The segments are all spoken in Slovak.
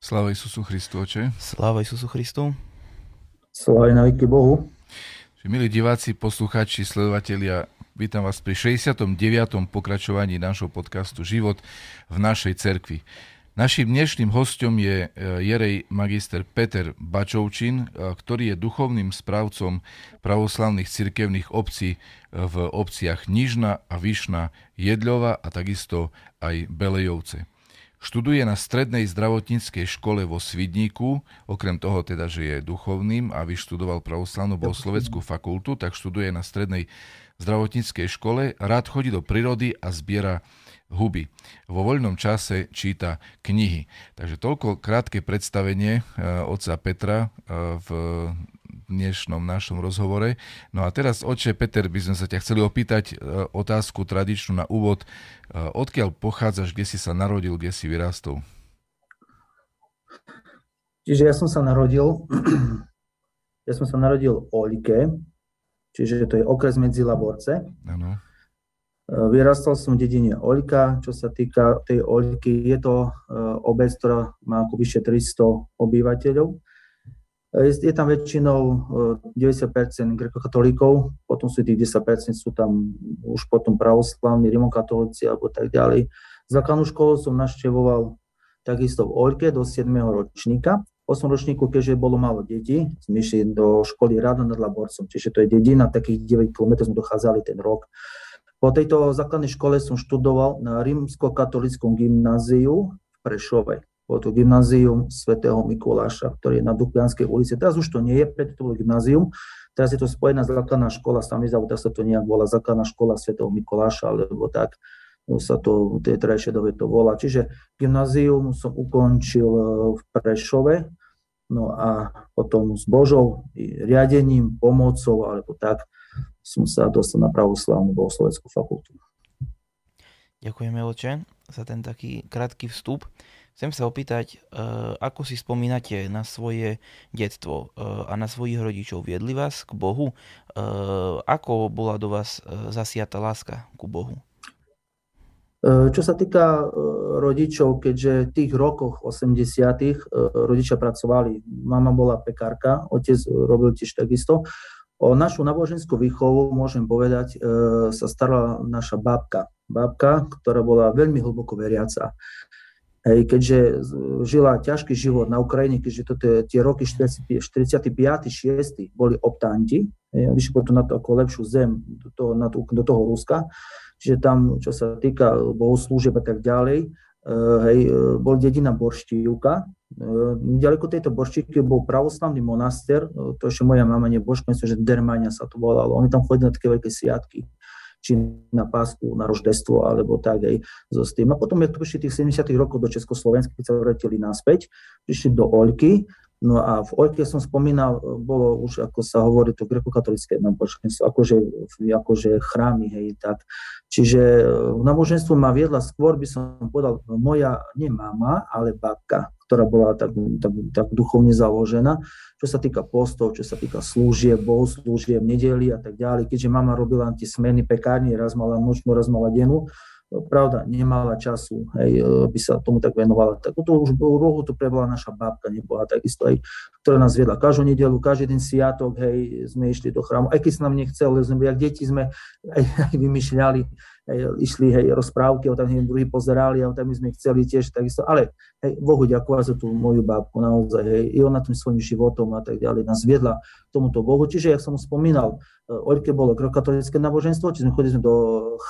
Sláva Isusu Christu, oče. Sláva Isusu Christu. Sláva na Bohu. Milí diváci, poslucháči, sledovatelia, vítam vás pri 69. pokračovaní nášho podcastu Život v našej cerkvi. Naším dnešným hostom je e, Jerej magister Peter Bačovčin, e, ktorý je duchovným správcom pravoslavných cirkevných obcí e, v obciach Nižna a Vyšna, Jedľova a takisto aj Belejovce. Študuje na strednej zdravotníckej škole vo Svidníku, okrem toho teda, že je duchovným a vyštudoval pravoslavnú bohosloveckú fakultu, tak študuje na strednej zdravotníckej škole, rád chodí do prírody a zbiera huby. Vo voľnom čase číta knihy. Takže toľko krátke predstavenie uh, otca Petra uh, v dnešnom našom rozhovore. No a teraz, oče Peter, by sme sa ťa chceli opýtať e, otázku tradičnú na úvod. E, odkiaľ pochádzaš, kde si sa narodil, kde si vyrastol? Čiže ja som sa narodil, ja som sa narodil v Olike, čiže to je okres medzi Laborce. Ano. E, vyrastal som v dedine Olika, čo sa týka tej Oliky, je to obec, ktorá má ako vyše 300 obyvateľov. Je, je tam väčšinou 90% grekokatolíkov, potom sú tých 10% sú tam už potom pravoslavní, rimokatolíci alebo tak ďalej. Základnú školu som naštevoval takisto v Oľke do 7. ročníka. V 8. ročníku, keďže bolo málo detí, sme išli do školy Rado nad Laborcom, čiže to je dedina, takých 9 km sme dochádzali ten rok. Po tejto základnej škole som študoval na rímsko-katolickom gymnáziu v Prešove bolo to gymnázium svätého Mikuláša, ktorý je na Duplianskej ulici. Teraz už to nie je, preto to bolo gymnázium. Teraz je to spojená základná škola, sami tak sa to nejak volá základná škola svätého Mikuláša, alebo tak no, sa to v tej trajšej dobe to volá. Čiže gymnázium som ukončil e, v Prešove, no a potom s Božou riadením, pomocou, alebo tak, som sa dostal na pravoslavnú bohosloveckú fakultu. Ďakujeme, Oče, za ten taký krátky vstup. Chcem sa opýtať, uh, ako si spomínate na svoje detstvo uh, a na svojich rodičov. Viedli vás k Bohu? Uh, ako bola do vás zasiata láska ku Bohu? Čo sa týka rodičov, keďže v tých rokoch 80 rodičia pracovali, mama bola pekárka, otec robil tiež takisto. O našu náboženskú výchovu, môžem povedať, sa starala naša babka. Babka, ktorá bola veľmi hlboko veriaca. Hej, keďže žila ťažký život na Ukrajine, keďže toto tie roky 45. 6. boli optanti, vyšli potom na to ako lepšiu zem do toho, na to, do toho Ruska, čiže tam, čo sa týka bohoslúžieb a tak ďalej, eh, hej, bol dedina Borštívka, eh, Nedaleko tejto Borštíky bol pravoslavný monaster, to ešte moja mama nebožka, myslím, že Dermania sa to volalo. Oni tam chodili na také veľké sviatky či na pásku, na roždestvo, alebo tak aj so s tým. A potom, jak prišli tých 70 rokov do Československa, keď sa vrátili naspäť, prišli do Oľky, No a v Oľke som spomínal, bolo už, ako sa hovorí, to grekokatolické náboženstvo, akože, akože chrámy, hej, tak. Čiže v náboženstvu ma viedla skôr, by som povedal, moja, nie mama, ale babka, ktorá bola tak, tak, tak duchovne založená, čo sa týka postov, čo sa týka služieb, bohoslúžieb, nedeli a tak ďalej. Keďže mama robila tie smeny pekárne, raz mala nočnú, raz mala dennú, pravda, nemala času, hej, by sa tomu tak venovala. Tak to už bol rohu, to prebola naša babka, nebola takisto aj, ktorá nás viedla každú nedelu, každý deň sviatok, hej, sme išli do chrámu, aj keď sa nám nechcel, sme, jak deti sme aj, aj vymýšľali, hej, išli hej, rozprávky, a tam druhý pozerali, a tam my sme chceli tiež takisto, ale hej, Bohu ďakujem za tú moju bábku, naozaj, hej, i ona tým svojim životom a tak ďalej nás viedla tomuto Bohu. Čiže, jak som spomínal, e, Oľke bolo grokatolické náboženstvo, čiže sme chodili do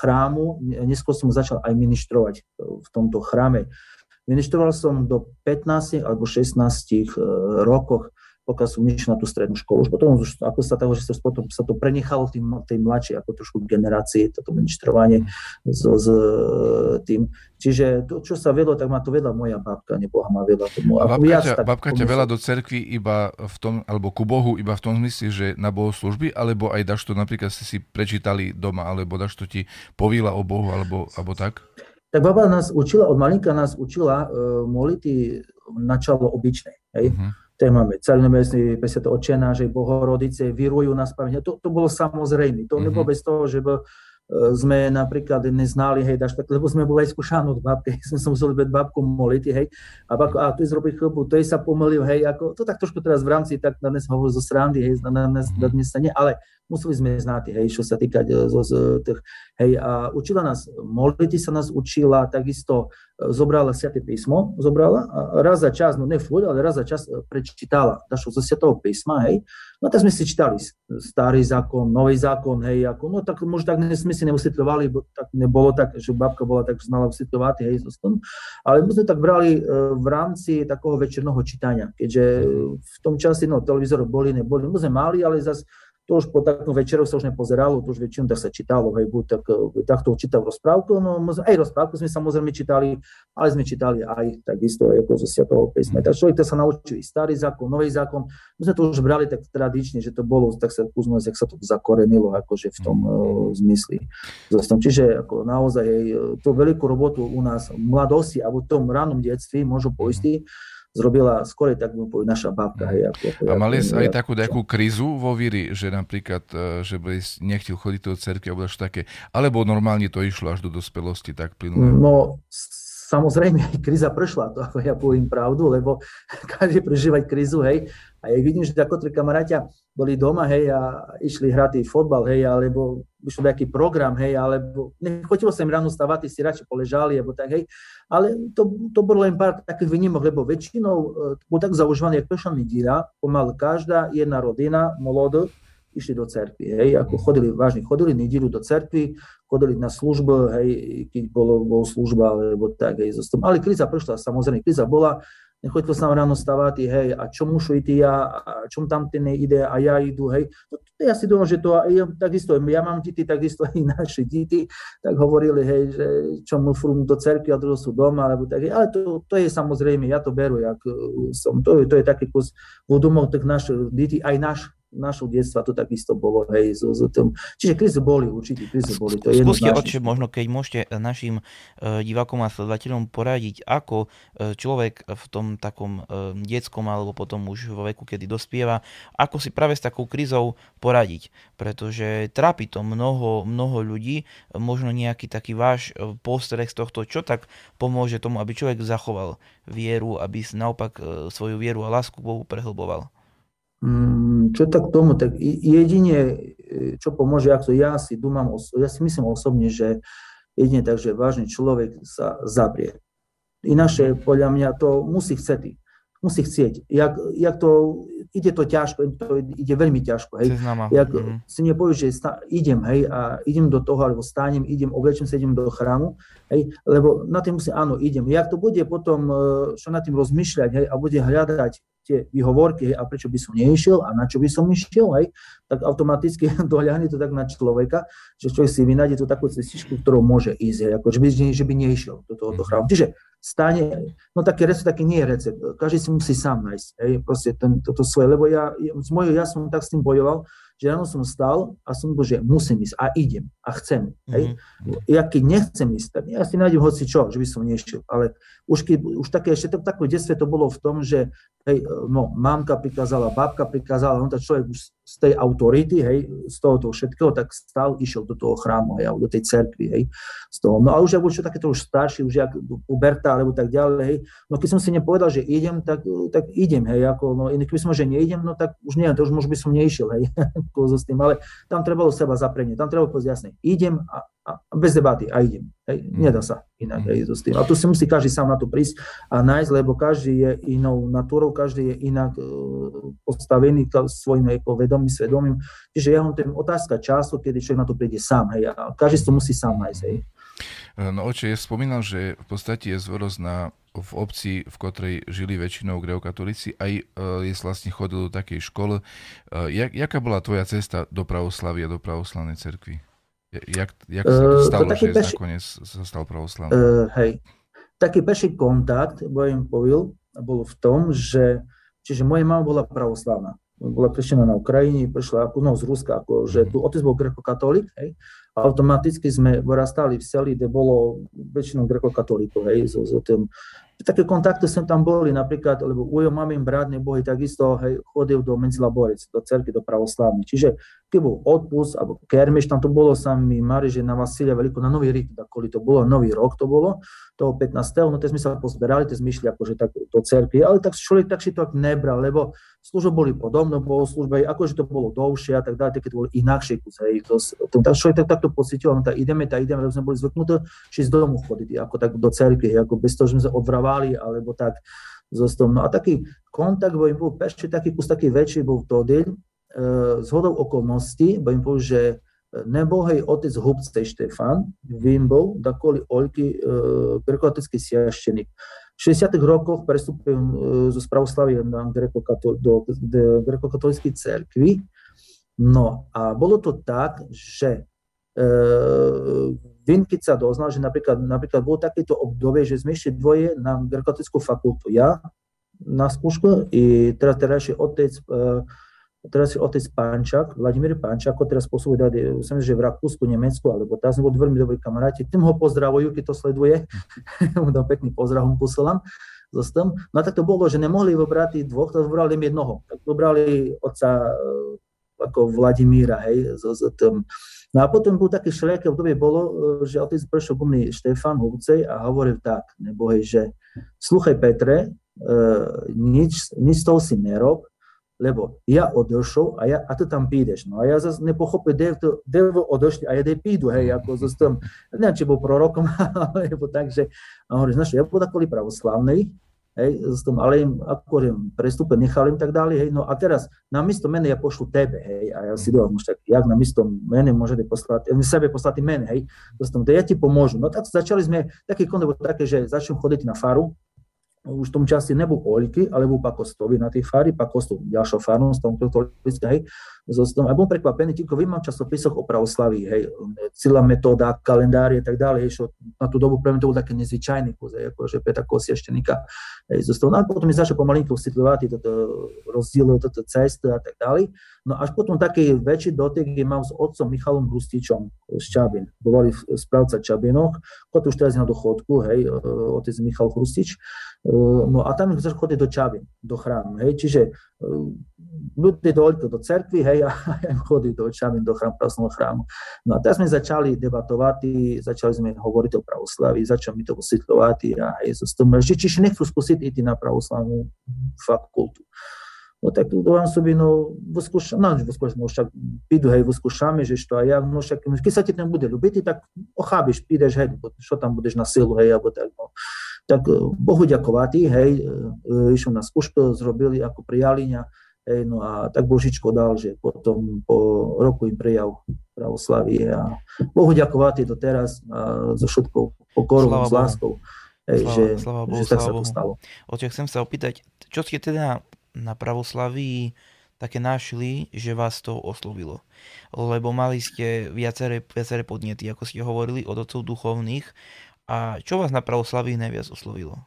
chrámu, neskôr som začal aj ministrovať e, v tomto chráme. Ministroval som do 15 alebo 16 e, rokoch pokiaľ som išiel na tú strednú školu. Už potom, už, ako sa toho, že sa, potom, sa to prenechalo tým, tej mladšej, ako trošku generácii, toto ministrovanie s, s tým. Čiže to, čo sa vedlo, tak ma to vedla moja babka, neboha ma vedla tomu. A babka, viac, ťa, tak, babka ťa veľa do cerkvy iba v tom, alebo ku Bohu iba v tom zmysle, že na bohoslužby, alebo aj daš to napríklad ste si prečítali doma, alebo daš to ti povíla o Bohu, alebo, alebo tak? Tak baba nás učila, od malinka nás učila uh, molity načalo obyčnej. Hej? Uh-huh Teď máme celomestný 50 očená, že Bohorodice vyrujú na spávanie. To, to bolo samozrejme. To mm-hmm. nebolo bez toho, že by sme napríklad neznali, hej, daš, lebo sme boli aj skúšaní od babky, sme sa museli byť babku moliť, hej, a babka, a tu je zrobiť chlbu, to je sa pomýlil, hej, ako, to tak trošku teraz v rámci, tak na dnes hovorí zo srandy, hej, na dnes, na dnes sa nie, ale museli sme znať, hej, čo sa týka e, zo, z, tých, hej, a učila nás, modliti sa nás učila, takisto e, zobrala Sviaté písmo, zobrala a raz za čas, no ne furt, ale raz za čas e, prečítala, dašlo zo Sviatého písma, hej, no tak sme si čítali starý zákon, nový zákon, hej, ako, no tak možno tak sme si neusvetľovali, bo tak nebolo tak, že babka bola tak znala usvetľovať, hej, tom, ale my sme tak brali v rámci takého večerného čítania, keďže v tom čase, no, televízor boli, neboli, my sme mali, ale zase to už po takom večeru sa už nepozeralo, to už väčšinou tak sa čítalo, hej, buď tak, e, takto čítal rozprávku, no aj rozprávku sme samozrejme čítali, ale sme čítali aj takisto ako zo Sviatého písma. Tak človek sa naučil i starý zákon, nový zákon, my sme to už brali tak tradične, že to bolo, tak sa kúzno, jak sa to zakorenilo, akože v tom uh, zmysli. Čiže ako naozaj hej, tú veľkú robotu u nás mladosti alebo v tom ranom detství môžu poistiť, zrobila skôr tak by povedal naša babka. Hej, ako, a mali ako, aj takú nejakú krizu vo víri, že napríklad, e, že by nechtil chodiť do cerky alebo také, alebo normálne to išlo až do dospelosti tak plynule? No, samozrejme, kríza prešla, to ako ja poviem pravdu, lebo každý prežívať krízu, hej, a ja vidím, že ako tri kamaráťa boli doma, hej, a išli hrať fotbal, hej, alebo vyšiel nejaký program, hej, alebo nechotilo sa im ráno stavať, si radšej poležali, alebo tak, hej. Ale to, to bolo len pár takých výnimok, lebo väčšinou uh, bol tak zaužívaný, jak prešla nedíľa, pomal každá jedna rodina, molod, išli do cerkvy, hej, ako chodili, vážne chodili nedílu do cerkvy, chodili na službu, hej, keď bolo, bolo služba, alebo tak, hej, zostom. Ale kríza prešla, samozrejme, kríza bola, nechoďte sa ráno stávať, hej, a čo mušu ísť ja, a čom tam ten ide a ja idú, hej. To, to ja si domám, že to ja, takisto, ja mám deti, takisto aj naše deti, tak hovorili, hej, že čo musú do cerky a druhé sú doma, alebo tak, ale to, to je samozrejme, ja to beru, jak som, to, to je taký kus v domov tak našich detí, aj náš našho detstva to takisto bolo, hej, z, z tom. Čiže krízy boli, určite krízy boli. To je Skúste, oče, možno keď môžete našim uh, divákom a sledateľom poradiť, ako uh, človek v tom takom detskom alebo potom už vo veku, kedy dospieva, ako si práve s takou krízou poradiť. Pretože trápi to mnoho, mnoho ľudí, možno nejaký taký váš postreh z tohto, čo tak pomôže tomu, aby človek zachoval vieru, aby naopak svoju vieru a lásku Bohu prehlboval. Mm, čo tak tomu, tak jedine, e, čo pomôže, ako ja si dúmam, ja si myslím osobne, že jedine tak, že vážny človek sa zabrie. Ináše, podľa mňa, to musí chcieť. Musí chcieť. Jak, jak to, ide to ťažko, to ide veľmi ťažko. Hej. Jak mm-hmm. si nepovieš, že stá, idem, hej, a idem do toho, alebo stánem, idem, oblečím sa, idem do chrámu, hej, lebo na tým musím, áno, idem. Jak to bude potom, čo e, na tým rozmýšľať, hej, a bude hľadať tie výhovorky, a prečo by som neišiel a na čo by som išiel, hej, tak automaticky doľahne to tak na človeka, že človek si vynájde tú takú cestičku, ktorou môže ísť, hej, ako že by, že by neišiel do tohoto mhm. chrámu. Čiže stane, no taký recept, taký nie je recept, každý si musí sám nájsť, hej, proste ten, toto svoje, lebo ja, z mojho, ja som tak s tým bojoval, že ráno som stal a som bol, že musím ísť a idem a chcem. Hej. Mm-hmm. Ja keď nechcem ísť, tak ja si nájdem hoci čo, že by som nešiel. Ale už, keď, už také, ešte to, detstve to bolo v tom, že hej, no, mamka prikázala, babka prikázala, no tak človek už z tej autority, hej, z toho, všetkého, tak stal, išiel do toho chrámu, hej, do tej cerkvy, hej, z toho. No a už ak čo takéto už starší, už jak puberta, alebo tak ďalej, hej, no keď som si nepovedal, že idem, tak, tak idem, hej, ako, no inak keby som, že neidem, no tak už neviem, to už možno by som neišiel, hej, s tým, ale tam trebalo seba zaprenie, tam trebalo povedať jasne, idem a bez debaty a idem. Hej. Mm. Nedá sa inak hej, s tým. A tu si musí každý sám na to prísť a nájsť, lebo každý je inou natúrou, každý je inak uh, postavený svojim vedomým, svedomím. Čiže ja mám ten otázka času, kedy človek na to príde sám. Hej, a každý to musí sám nájsť. Hej. No oče, ja spomínal, že v podstate je zvoros na v obci, v ktorej žili väčšinou greokatolíci, aj uh, je vlastne chodil do takej školy. Uh, jak, jaká bola tvoja cesta do pravoslavia, do pravoslavnej cerkvy? Jak, jak sa to stalo, uh, že peši... nakoniec sa stal pravoslavný? Uh, hej. Taký peší kontakt, bo im povil, bol v tom, že čiže moja mama bola pravoslavná. Bola kreštená na Ukrajine, prišla no, z Ruska, ako, že mhm. tu otec bol grekokatolík, hej, automaticky sme vyrastali v seli, kde bolo väčšinou grekokatolíkov, hej, so, so tým, také kontakty sme tam boli, napríklad, lebo ujo mamin brat neboli takisto, hej, chodil do Medzilaborec, do cerky, do pravoslavnej. Čiže bol odpust, alebo kermeš, tam to bolo sa mi Mari, že na Vasilia Veliko, na Nový rok, kvôli to bolo, Nový rok to bolo, toho 15. No to sme sa pozberali, to sme išli akože tak do cerky, ale tak človek tak si to tak nebral, lebo služby boli podobno, bolo služba, akože to bolo dlhšie a tak ďalej, keď to bolo inakšie kus, hej, to, to, tak človek tak, takto pocítil, no tak ideme, tak ideme, lebo sme boli zvyknutí, že z domu chodiť, ako tak do cerky, ako bez toho, že sme sa odvravali, alebo tak, zostal. No a taký kontakt, bo im bol ešte taký kus taký väčší, bol deň, z hodou okolností, im poviem, že nebohej otec Hubcej Štefan, Vimbol, dakoli Oľky, grekokatolický siaštenik. V 60. rokoch prestúpil zo pravoslavia na do grekokatolíckej cerkvy. No a bolo to tak, že e, Vin, keď sa doznal, že napríklad, napríklad bolo takéto obdobie, že sme ešte dvoje na grekokatolickú fakultu. Ja na skúšku i teraz terajší otec e, teraz otec Pánčak, Vladimír Pánčak, ako teraz pôsobí, som že v Rakúsku, Nemecku, alebo tam sme boli veľmi dobrí kamaráti, tým ho pozdravujú, keď to sleduje, mu dám pekný pozdrav, mu posielam. Zostam. No a tak to bolo, že nemohli vybrať dvoch, to vybrali im jednoho. Tak vybrali otca eh, ako Vladimíra, hej, z, z tom. No a potom bol taký všelijaké obdobie bolo, eh, že otec prišiel ku mne Štefan Hubcej a hovoril tak, nebo hej, že sluchaj Petre, uh, nič, nič toho si nerob, lebo ja odošol a, ja, a ty tam pídeš. No a ja zase nepochopil, kde, kde odošli a ja kde pídu, hej, ako zase tam, neviem, či bol prorokom, alebo tak, že, a hovoríš, znaš, ja bol takový pravoslavný, hej, tom, ale im, ako im prestupe nechal im tak ďalej, hej, no a teraz na miesto mene ja pošlu tebe, hej, a ja si dám, tak, jak na miesto mene môžete poslať, sebe poslať mene, hej, to ja ti pomôžu. No tak začali sme, taký koncept také, že začnem chodiť na faru, už v tom čase nebol Oľky, ale bol Pakostovi na tej fári, Pakostov ďalšou fárom, z tom katolícka, hej, zostal, a bol prekvapený, týko vy mám časopisoch o pravoslaví, hej, celá metóda, kalendári a tak ďalej, hej, čo na tú dobu pre mňa to bol také nezvyčajný kus, hej, akože pre takého sieštenika, hej, zostal, no a potom mi začal pomalinko vysvetľovať toto rozdiely, toto cesty a tak ďalej, no až potom taký väčší dotyk je mal s otcom Michalom Hrustičom z Čabin, boli správca Čabinoch, kot už teraz na dochodku, hej, otec Michal Hrustič, No a tam chceš chodiť do Čavy, do chrámu, hej, čiže ľudia doľko do cerkvy, hej, a chodí do Čavy, do chrámu, pravoslavného chrámu. No a teraz sme začali debatovať, začali sme hovoriť o pravoslaví, začali mi to vysvetľovať a hej, so tom, že čiže nechcú skúsiť ísť na pravoslavnú fakultu. No tak vám sobie, no, vyskúšam, no, vyskúšam, však pidu, hej, vyskúšame, že što, a ja, no, však, keď sa ti ten bude ľúbiť, tak ochábiš, pídeš, hej, čo tam budeš na silu, hej, alebo tak, no tak e, Bohu ďakovatý, hej, išiel na skúšku, zrobili ako prijali hej, no a tak Božičko dal, že potom po roku im prijav pravoslavie a Bohu ďakovatý to teraz a so všetkou pokorou, s láskou, hej, slava, že, slava Bohu, že tak sa to stalo. Oče, chcem sa opýtať, čo ste teda na pravoslaví také našli, že vás to oslovilo. Lebo mali ste viaceré, viaceré podnety, ako ste hovorili, od otcov duchovných, a čo vás na pravoslaví najviac oslovilo?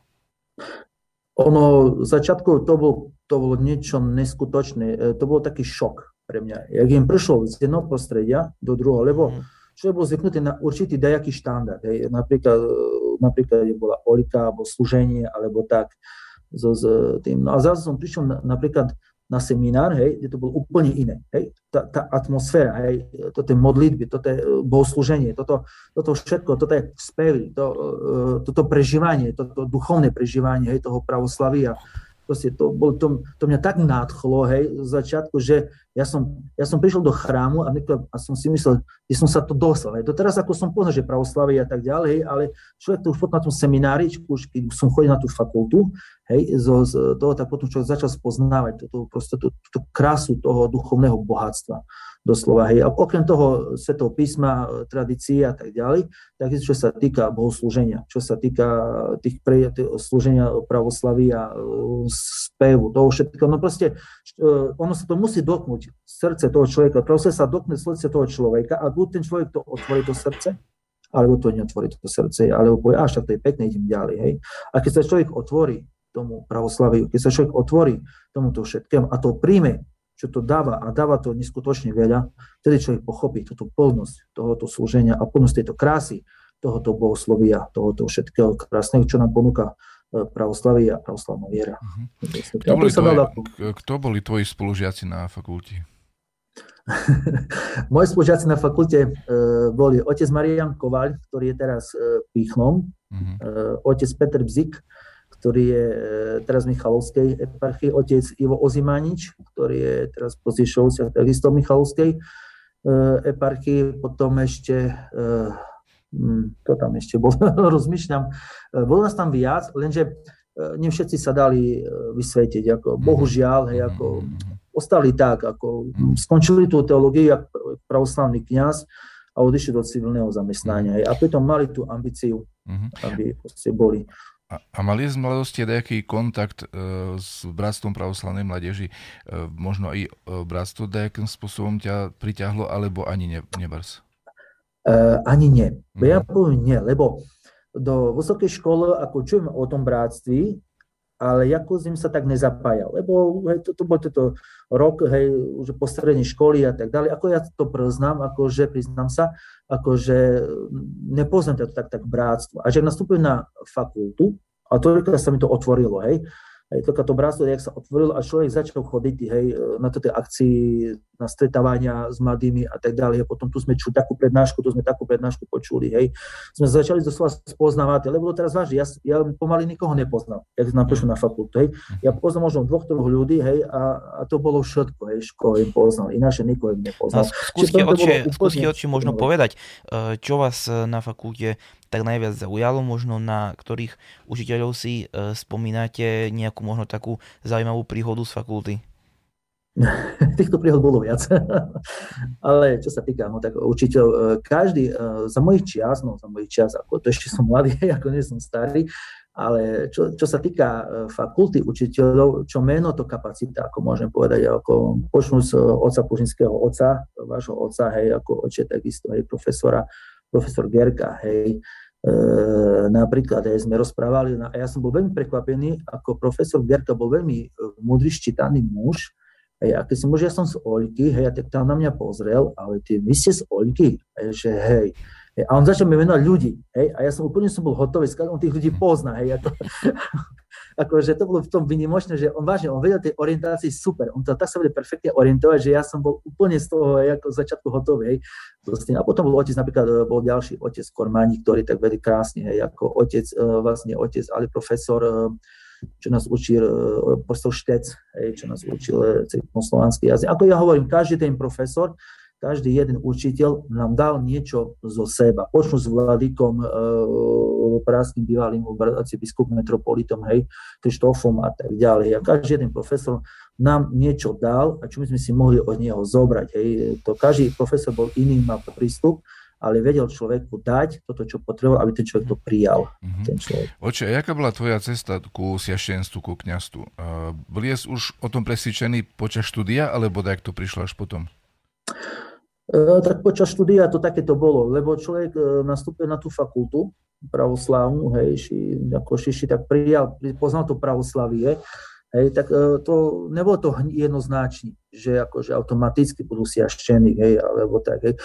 Ono, v začiatku to, bol, to bolo niečo neskutočné. E, to bol taký šok pre mňa. Jak im prišlo z jedného prostredia do druhého, lebo mm. človek bol zvyknutý na určitý dajaký štandard. Hej. Napríklad, e, napríklad bola olika, alebo služenie, alebo tak. So, s tým. No a zase som prišiel na, napríklad na seminár, hej, kde to bolo úplne iné. Hej. Tá, tá atmosféra, hej, toto modlitby, toto e, bohoslúženie, toto, toto všetko, toto je spevy, to, e, toto prežívanie, toto duchovné prežívanie hej, toho pravoslavia, proste to, bol, to, to mňa tak nadchlo, hej, z začiatku, že ja som, ja som prišiel do chrámu a, nekto, a som si myslel, že som sa to dostal. Hej. To teraz ako som poznal, že pravoslavie a tak ďalej, hej, ale človek to už potom na tom seminári, už keď som chodil na tú fakultu, hej, zo, z toho, tak potom človek začal spoznávať tú, proste tú, tú krásu toho duchovného bohatstva doslova. Hej. Okrem toho svetov písma, tradície a tak ďalej, tak čo sa týka bohoslúženia, čo sa týka tých pre, slúženia pravoslaví a spevu, toho všetkého. No proste e, ono sa to musí dotknúť srdce toho človeka. Proste sa dotkne srdce toho človeka a buď ten človek to otvorí to srdce, alebo to neotvorí to srdce, alebo povie, až tak to je pekné, idem ďalej. Hej. A keď sa človek otvorí tomu pravoslaviu, keď sa človek otvorí tomuto všetkému a to príjme čo to dáva a dáva to neskutočne veľa, vtedy človek pochopí túto plnosť tohoto slúženia a plnosť tejto krásy, tohoto bohoslovia, tohoto všetkého krásneho, čo nám ponúka e, pravoslavie a pravoslavná viera. Uh-huh. Kto, boli tvoji, kto boli tvoji spolužiaci na fakulte? Moji spolužiaci na fakulte boli otec Marian Kovaľ, ktorý je teraz píchnom, mm-hmm. otec Petr Bzik, ktorý je teraz Michalovskej eparchii, otec Ivo Ozimanič, ktorý je teraz takisto v Michalovskej eparchii, potom ešte to hm, tam ešte bol, rozmýšľam, bolo nás tam viac, lenže nie všetci sa dali vysvetiť, ako mhm. bohužiaľ, hej, ako mhm. ostali tak, ako mhm. skončili tú teológiu ako pravoslavný kňaz a odišli do civilného zamestnania. Hej, a preto mali tú ambíciu, aby boli. A, mali z mladosti nejaký kontakt e, s Bratstvom pravoslavnej mladeži? E, možno aj e, Bratstvo nejakým spôsobom ťa priťahlo, alebo ani ne, nebars? Ani nie. Mm. Ja poviem nie, lebo do vysokej školy, ako čujem o tom bratství, ale ako s ním sa tak nezapájal, lebo hej, to, to bol toto rok, hej, už po strednej školy a tak ďalej. Ako ja to priznám, akože priznám sa, akože nepoznám to tak, tak bratstvo. A že nastúpil na fakultu, a to sa mi to otvorilo, hej, Hej, takáto bratstvo, jak sa otvorilo a človek začal chodiť hej, na tieto akcii, na stretávania s mladými a tak ďalej. A potom tu sme čuli takú prednášku, tu sme takú prednášku počuli. Hej. Sme začali doslova spoznávať, lebo teraz vážne, ja, ja pomaly nikoho nepoznal, jak nám prišiel na fakultu. Hej. Ja poznám možno dvoch, troch ľudí hej, a, a to bolo všetko, hej, im poznal, ináč nikoho im nepoznal. No, skúste, oči, skúste oči možno povedať, eh, čo vás eh, na fakulte tak najviac zaujalo, možno na ktorých učiteľov si e, spomínate nejakú možno takú zaujímavú príhodu z fakulty? Týchto príhod bolo viac. Ale čo sa týka, no tak učiteľ, e, každý, e, za mojich čias, no za mojich čias, ako to ešte som mladý, ako nie som starý, ale čo, čo sa týka fakulty učiteľov, čo meno, to kapacita, ako môžem povedať, ako počnú z oca Pužinského oca, vášho oca, hej, ako oče takisto, hej, profesora, profesor Gerka, hej, E, napríklad aj sme rozprávali, a ja som bol veľmi prekvapený, ako profesor Gerka bol veľmi e, múdry, ščítaný muž, hej, a keď som možno, ja som z Oľky, hej, a tak tam na mňa pozrel, ale ty, vy ste z Oľky, hej, že hej, hej, a on začal mi menovať ľudí, hej, a ja som úplne som bol hotový, on tých ľudí pozná, hej, ako, akože to bolo v tom vynimočné, že on vážne, on vedel tej orientácii super, on to tak sa vedel perfektne orientovať, že ja som bol úplne z toho ako z začiatku hotový, hej. A potom bol otec, napríklad e, bol ďalší otec Kormáni, ktorý tak vedel krásne, hej, ako otec, e, vlastne otec, ale profesor, e, čo nás učil profesor Štec, hej, čo nás učil slovanský jazyk. Ako ja hovorím, každý ten profesor, každý jeden učiteľ nám dal niečo zo seba. Počnú s vladikom e, praským bývalým biskup metropolitom, hej, Krištofom a tak ďalej. A každý jeden profesor nám niečo dal a čo my sme si mohli od neho zobrať. Hej. To každý profesor bol iný, mal prístup, ale vedel človeku dať toto, čo potreboval, aby ten človek to prijal. Mm-hmm. Ten človek. Oče, aká bola tvoja cesta ku siašenstvu, ku kniastu? Uh, boli už o tom presvedčený počas štúdia, alebo tak to prišlo až potom? E, tak počas štúdia to takéto bolo, lebo človek e, nastúpil na tú fakultu pravoslávnu, hej, ši, ako šiši, tak prijal, poznal to pravoslavie, hej, tak e, to nebolo to jednoznačne, že akože automaticky budú si aštení, hej, alebo tak, hej.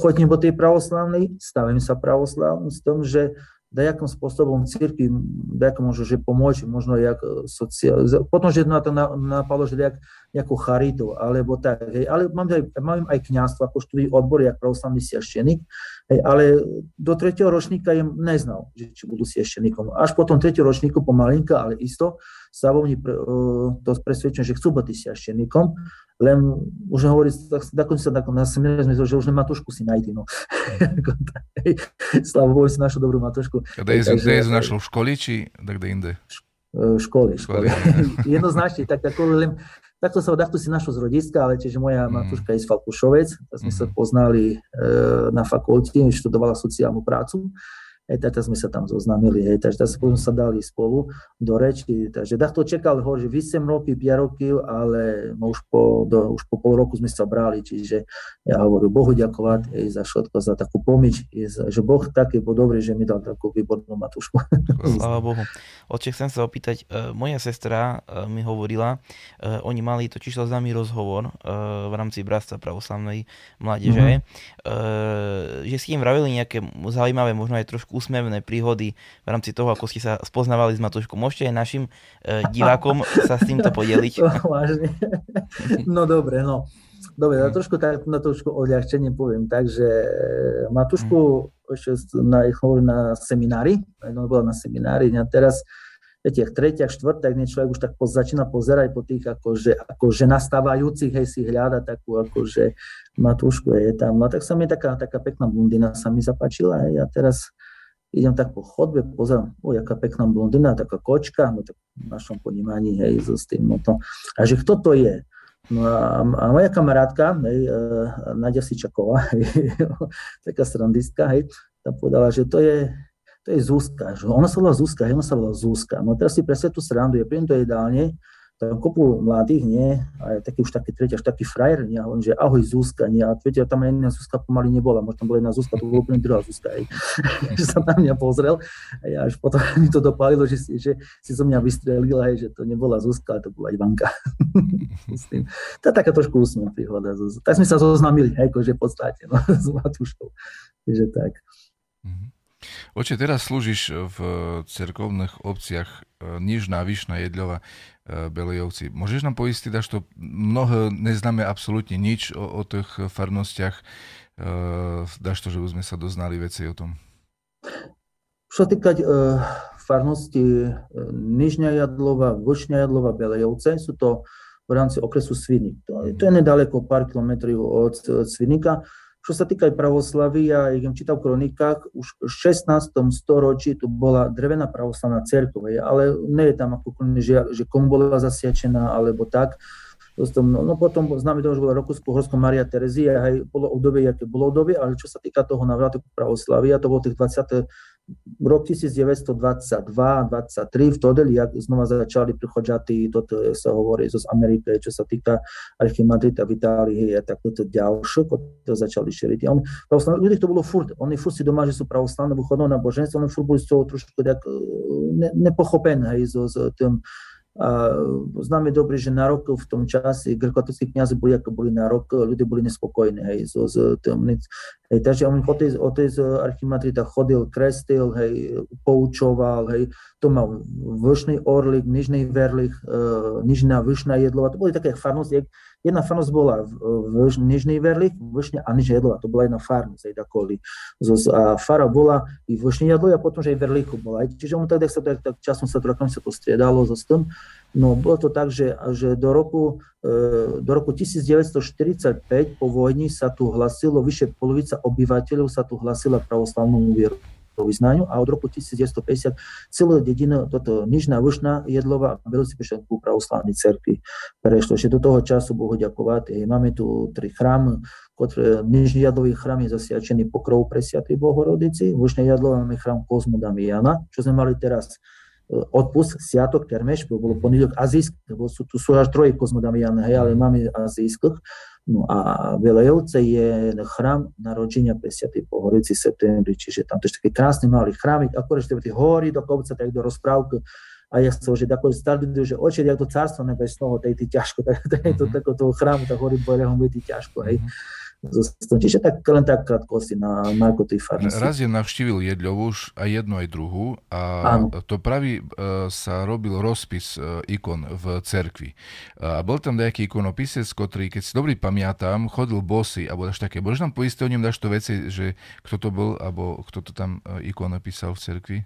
Chodím po tej pravoslavnej, stavím sa pravoslávnu s tom, že dajakom spôsobom círky, dajakom môže, že pomôcť, možno jak sociál, potom, že na to napadlo, že dajak nejakú charitu, alebo tak, hej, ale mám aj, mám aj kniazstvo, ako študí odbor, jak pravoslavný siaštenik, hej, ale do tretieho ročníka im neznal, že či budú siaštenikom. Až potom tretieho ročníku pomalinka, ale isto, sa vo mne to presvedčujem, že chcú byť siaštenikom, len už hovorí, dokonca tak na seminári sme že už len Matušku si nájdi, no. Slavu Bohu si našu dobrú Matušku. Kde je našiel v školi, či tak kde inde? Školy, školy. Jednoznačne, tak ako len Takto sa takto si našlo z rodiska, ale tiež moja mm. matuška je z Falkušovec, tak sme mm. sa poznali e, na fakulte, študovala sociálnu prácu Hej, tak sme sa tam zoznámili, hej, takže tak sme sa dali spolu do reči, takže takto čakal, že vy 8 roky, 5 roky, ale už po, do, už po pol roku sme sa brali, čiže ja hovorím Bohu ďakovať hej, za všetko, za takú pomič, že Boh taký bol dobrý, že mi dal takú výbornú matušku. Sláva Bohu. Oče, chcem sa opýtať, uh, moja sestra uh, mi hovorila, uh, oni mali totiž s nami rozhovor v rámci Bratstva pravoslavnej mládeže, mm-hmm. že si im vravili nejaké zaujímavé, možno aj trošku úsmevné príhody v rámci toho, ako ste sa spoznávali s Matuškou. Môžete aj našim e, divákom sa s týmto podeliť? Vážne. No dobre, no. dobre, na trošku, tak, na trošku odľahčenie poviem tak, že Matušku ešte na, na seminári, no bola na seminári a teraz tretiach, tretiach, štvrták, nie človek už tak po, začína pozerať po tých akože, akože nastávajúcich, hej, si hľada takú akože matúšku je tam. No tak sa mi taká, taká pekná blondina sa mi zapáčila, hej, a teraz idem tak po chodbe, pozerám, o, jaká pekná blondina, taká kočka, no tak v našom ponímaní, hej, s tým, no to, a že kto to je? No a, a moja kamarátka, hej, uh, Nadia Sičaková, hej, taká srandistka, hej, tá povedala, že to je, to je Zuzka. Že ona sa volá Zuzka, ona sa volá Zuzka. No teraz si presne tú srandu, je príjem do jedálne, tam kopu mladých, nie, a taký už taký tretí, až taký frajer, nie, a on, že ahoj Zuzka, nie, a viete, tam jedna Zuzka pomaly nebola, možno tam bola jedna Zuzka, to bola úplne druhá Zuzka, aj, že sa na mňa pozrel, a ja až potom mi to dopálilo, že, si, že si zo mňa vystrelil, aj, že to nebola Zuzka, ale to bola Ivanka. to je taká trošku úsmev príhoda. Tak sme sa zoznámili, akože v podstate, no, s Matúškou, že tak. Mm-hmm. Oče, teraz slúžiš v cerkovných obciach e, Nižná, Vyšná, Jedľova, e, Belejovci. Môžeš nám poistiť, až to mnoho neznáme absolútne nič o, o tých farnostiach. E, dáš to, že už sme sa doznali veci o tom. Čo týkať e, farnosti Nižňa Jadlova, Vyšňa Jadlova, Belejovce, sú to v rámci okresu Svinik. To, to je nedaleko, pár kilometrov od, Svinika. Čo sa týka aj pravoslavy, ja ich čítal v kronikách, už v 16. storočí tu bola drevená pravoslavná cerkva, ale nie je tam ako že, že komu bola zasiačená alebo tak. No, no potom známe to, že bola Rokusko-Horsko Maria Terezia, aj bolo obdobie, aké bolo obdobie, ale čo sa týka toho návratu pravoslavia, to bolo tých 20 rok 1922-23 v Todeli, jak znova začali prichodzať toto sa hovorí z Ameriky, čo sa týka Archimandrita v Itálii, tak toto ďalšie, to začali šíriť. On, ľudí to bolo furt, oni furt si doma, že sú pravoslavné, vychodné náboženstvo, oni furt boli z toho trošku tak ne, nepochopené, hej, so, so tým, a známe dobre, že na rok v tom čase grekokatolskí kniazy boli ako boli na rok, ľudia boli nespokojní, hej, so, so tým, hej, takže on otec, otec archimandrita chodil, krestil, hej, poučoval, hej, to mal vršný orlik, nižný verlich, uh, nižná, vyšná jedlova, to boli také farnosti, Jedna farnosť bola v, v Nižný Verlich, Vršne a Nižné Jedlova, to bola jedna farnosť, aj takoli. A fara bola i v Vršne Jedlova a potom, že aj v bola. Čiže on tak, sa tak, tak časom sa to, sa to striedalo so tým. No bolo to tak, že, že do, roku, e, do roku 1945 po vojni sa tu hlasilo, vyše polovica obyvateľov sa tu hlasila pravoslavnú vieru vyznaniu a od roku 1950 celá dedina, toto Nižná, Vršná, Jedlova a Belosi prišli ku pravoslavnej cerkvi. Prešlo, že do toho času Bohu ďakovať. Máme tu tri chrámy, Nižný Jadlový chrám je zasiačený pokrov pre Sviatej Bohorodici, Vršné Jadlova máme chrám Kozmu Damiana, čo sme mali teraz e, odpust, Sviatok, Termeš, bolo ponedok Azijsk, lebo sú, tu sú až troje Kozmu Damiana, hej, ale máme Azijských. No a Velejovce je chrám narodenia pre Sviatej Pohorici v septembri, čiže tam to je taký krásny malý chrámik, akorát, že tie hory do kopca, tak do rozprávky, a ja chcel, že tako starý, že oče, jak to carstvo nebesného, tej ty ťažko, tak, tak, to, tak, toho chrámu, tak hory Boreho Mm-hmm Čiže tak len tak krátkosti na Marko tej farnosti. Raz je navštívil Jedľovu už aj jednu, aj druhú a Áno. to pravý e, sa robil rozpis e, ikon v cerkvi. A bol tam nejaký ikonopisec, ktorý, keď si dobrý pamätám, chodil bosy, alebo až také. Môžeš nám poistiť o ňom dáš to veci, že kto to bol, alebo kto to tam e, ikonopísal v cerkvi?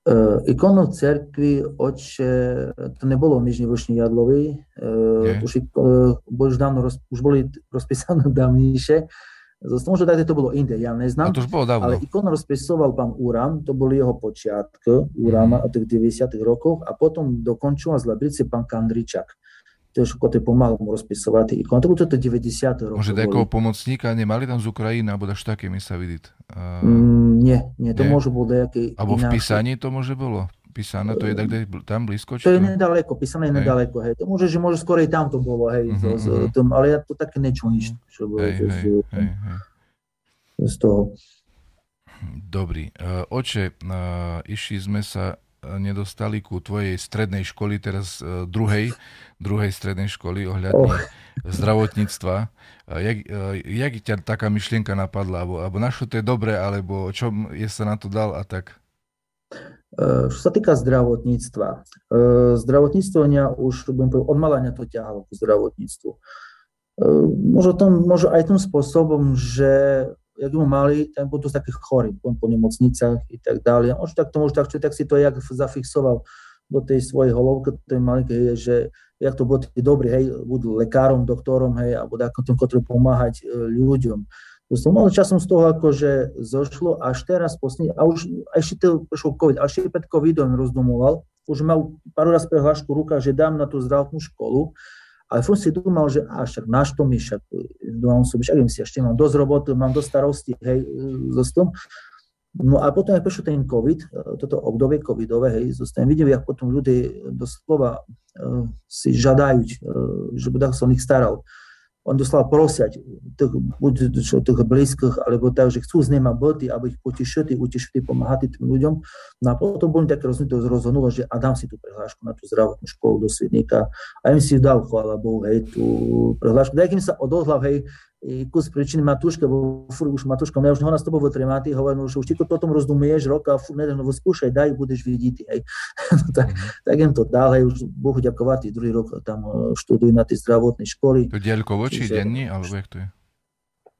Uh, ikonu cerkvi oče, to nebolo v Nižný Vršný Jadlový, uh, už, uh, už, dávno roz, už boli rozpísané dávnejšie, Možno tak to bolo inde, ja neznám. A to už bolo dávno. Ale ikonu rozpisoval pán Uram, to boli jeho počiatky, Urama mm. od tých 90 rokoch a potom dokončil z Labrice pán Kandričak tiež kote pomalu mu rozpisovať ikon. To bolo to 90. rokov. Môže takého pomocníka nemali tam z Ukrajiny, alebo daš také mi sa vidieť? Uh, nie, nie, to nie. môže bolo nejaké Alebo v písaní to môže bolo? Písané, to je tak, tam blízko? Či to je nedaleko, písané je nedaleko, hej. To môže, že môže skôr aj tam to bolo, hej, uh-huh, z, uh-huh. tom, ale ja to také niečo nič, čo bolo hej, hej, z, hej, hej. z toho. Dobrý. Uh, oče, uh, išli sme sa nedostali ku tvojej strednej školy, teraz uh, druhej, druhej strednej školy ohľadne oh. zdravotníctva. Uh, jak, uh, jak ťa taká myšlienka napadla? Alebo, alebo našo to je dobre, alebo čo je sa na to dal a tak? Čo sa týka zdravotníctva, zdravotníctvo mňa už, budem povedať, od malania to ťahalo ku zdravotníctvu. možno, tom, možno aj tým spôsobom, že jak mu mali, ten bol dosť taký chorý po, po nemocnicách i tak ďalej. Možno tak to, možno tak, tak si to jak zafixoval do tej svojej holovky, tej malinkej, že jak to bude dobrý, hej, budú lekárom, doktorom, hej, a budú ako tým, ktorí pomáhať e, ľuďom. To som mal časom z toho akože zošlo, až teraz posledný, a už ešte to prišiel COVID, a ešte pred COVIDom rozdomoval, už mal pár raz prehlášku ruka, že dám na tú zdravotnú školu, ale furt si dúmal, že a však náš to mi, však dúmal som, však si, ešte mám dosť roboty, mám dosť starosti, hej, so s tom. No a potom, ak prišiel ten COVID, e, toto obdobie covidové, hej, zostane, vidím, jak potom ľudí doslova uh, si žadajú, uh, že by som ich staral. Uh, on doslova prosiať tých, buď tých blízkych, alebo tak, že chcú z nema byty, aby ich potešili, utešili, pomáhať tým ľuďom. No a potom boli také rozhodnulo, že a dám si tú prihlášku na tú zdravotnú školu do Svidníka. A im si dal, chvála Bohu, hej, tú prihlášku. Daj, kým sa odhodlal, hej, kus príčiny Matúška, bo furt už Matúška, mňa už ho na tobou tremáty, hovoril, že už ty to potom rozumieš rok a furt nedá, no skúšaj, daj, budeš vidieť, hej. no, tak, mm-hmm. tak im to dal, hej, už Bohu ďakovať, druhý rok tam e, študujú na tej zdravotnej školy. To diaľkovo či denní, alebo jak to je?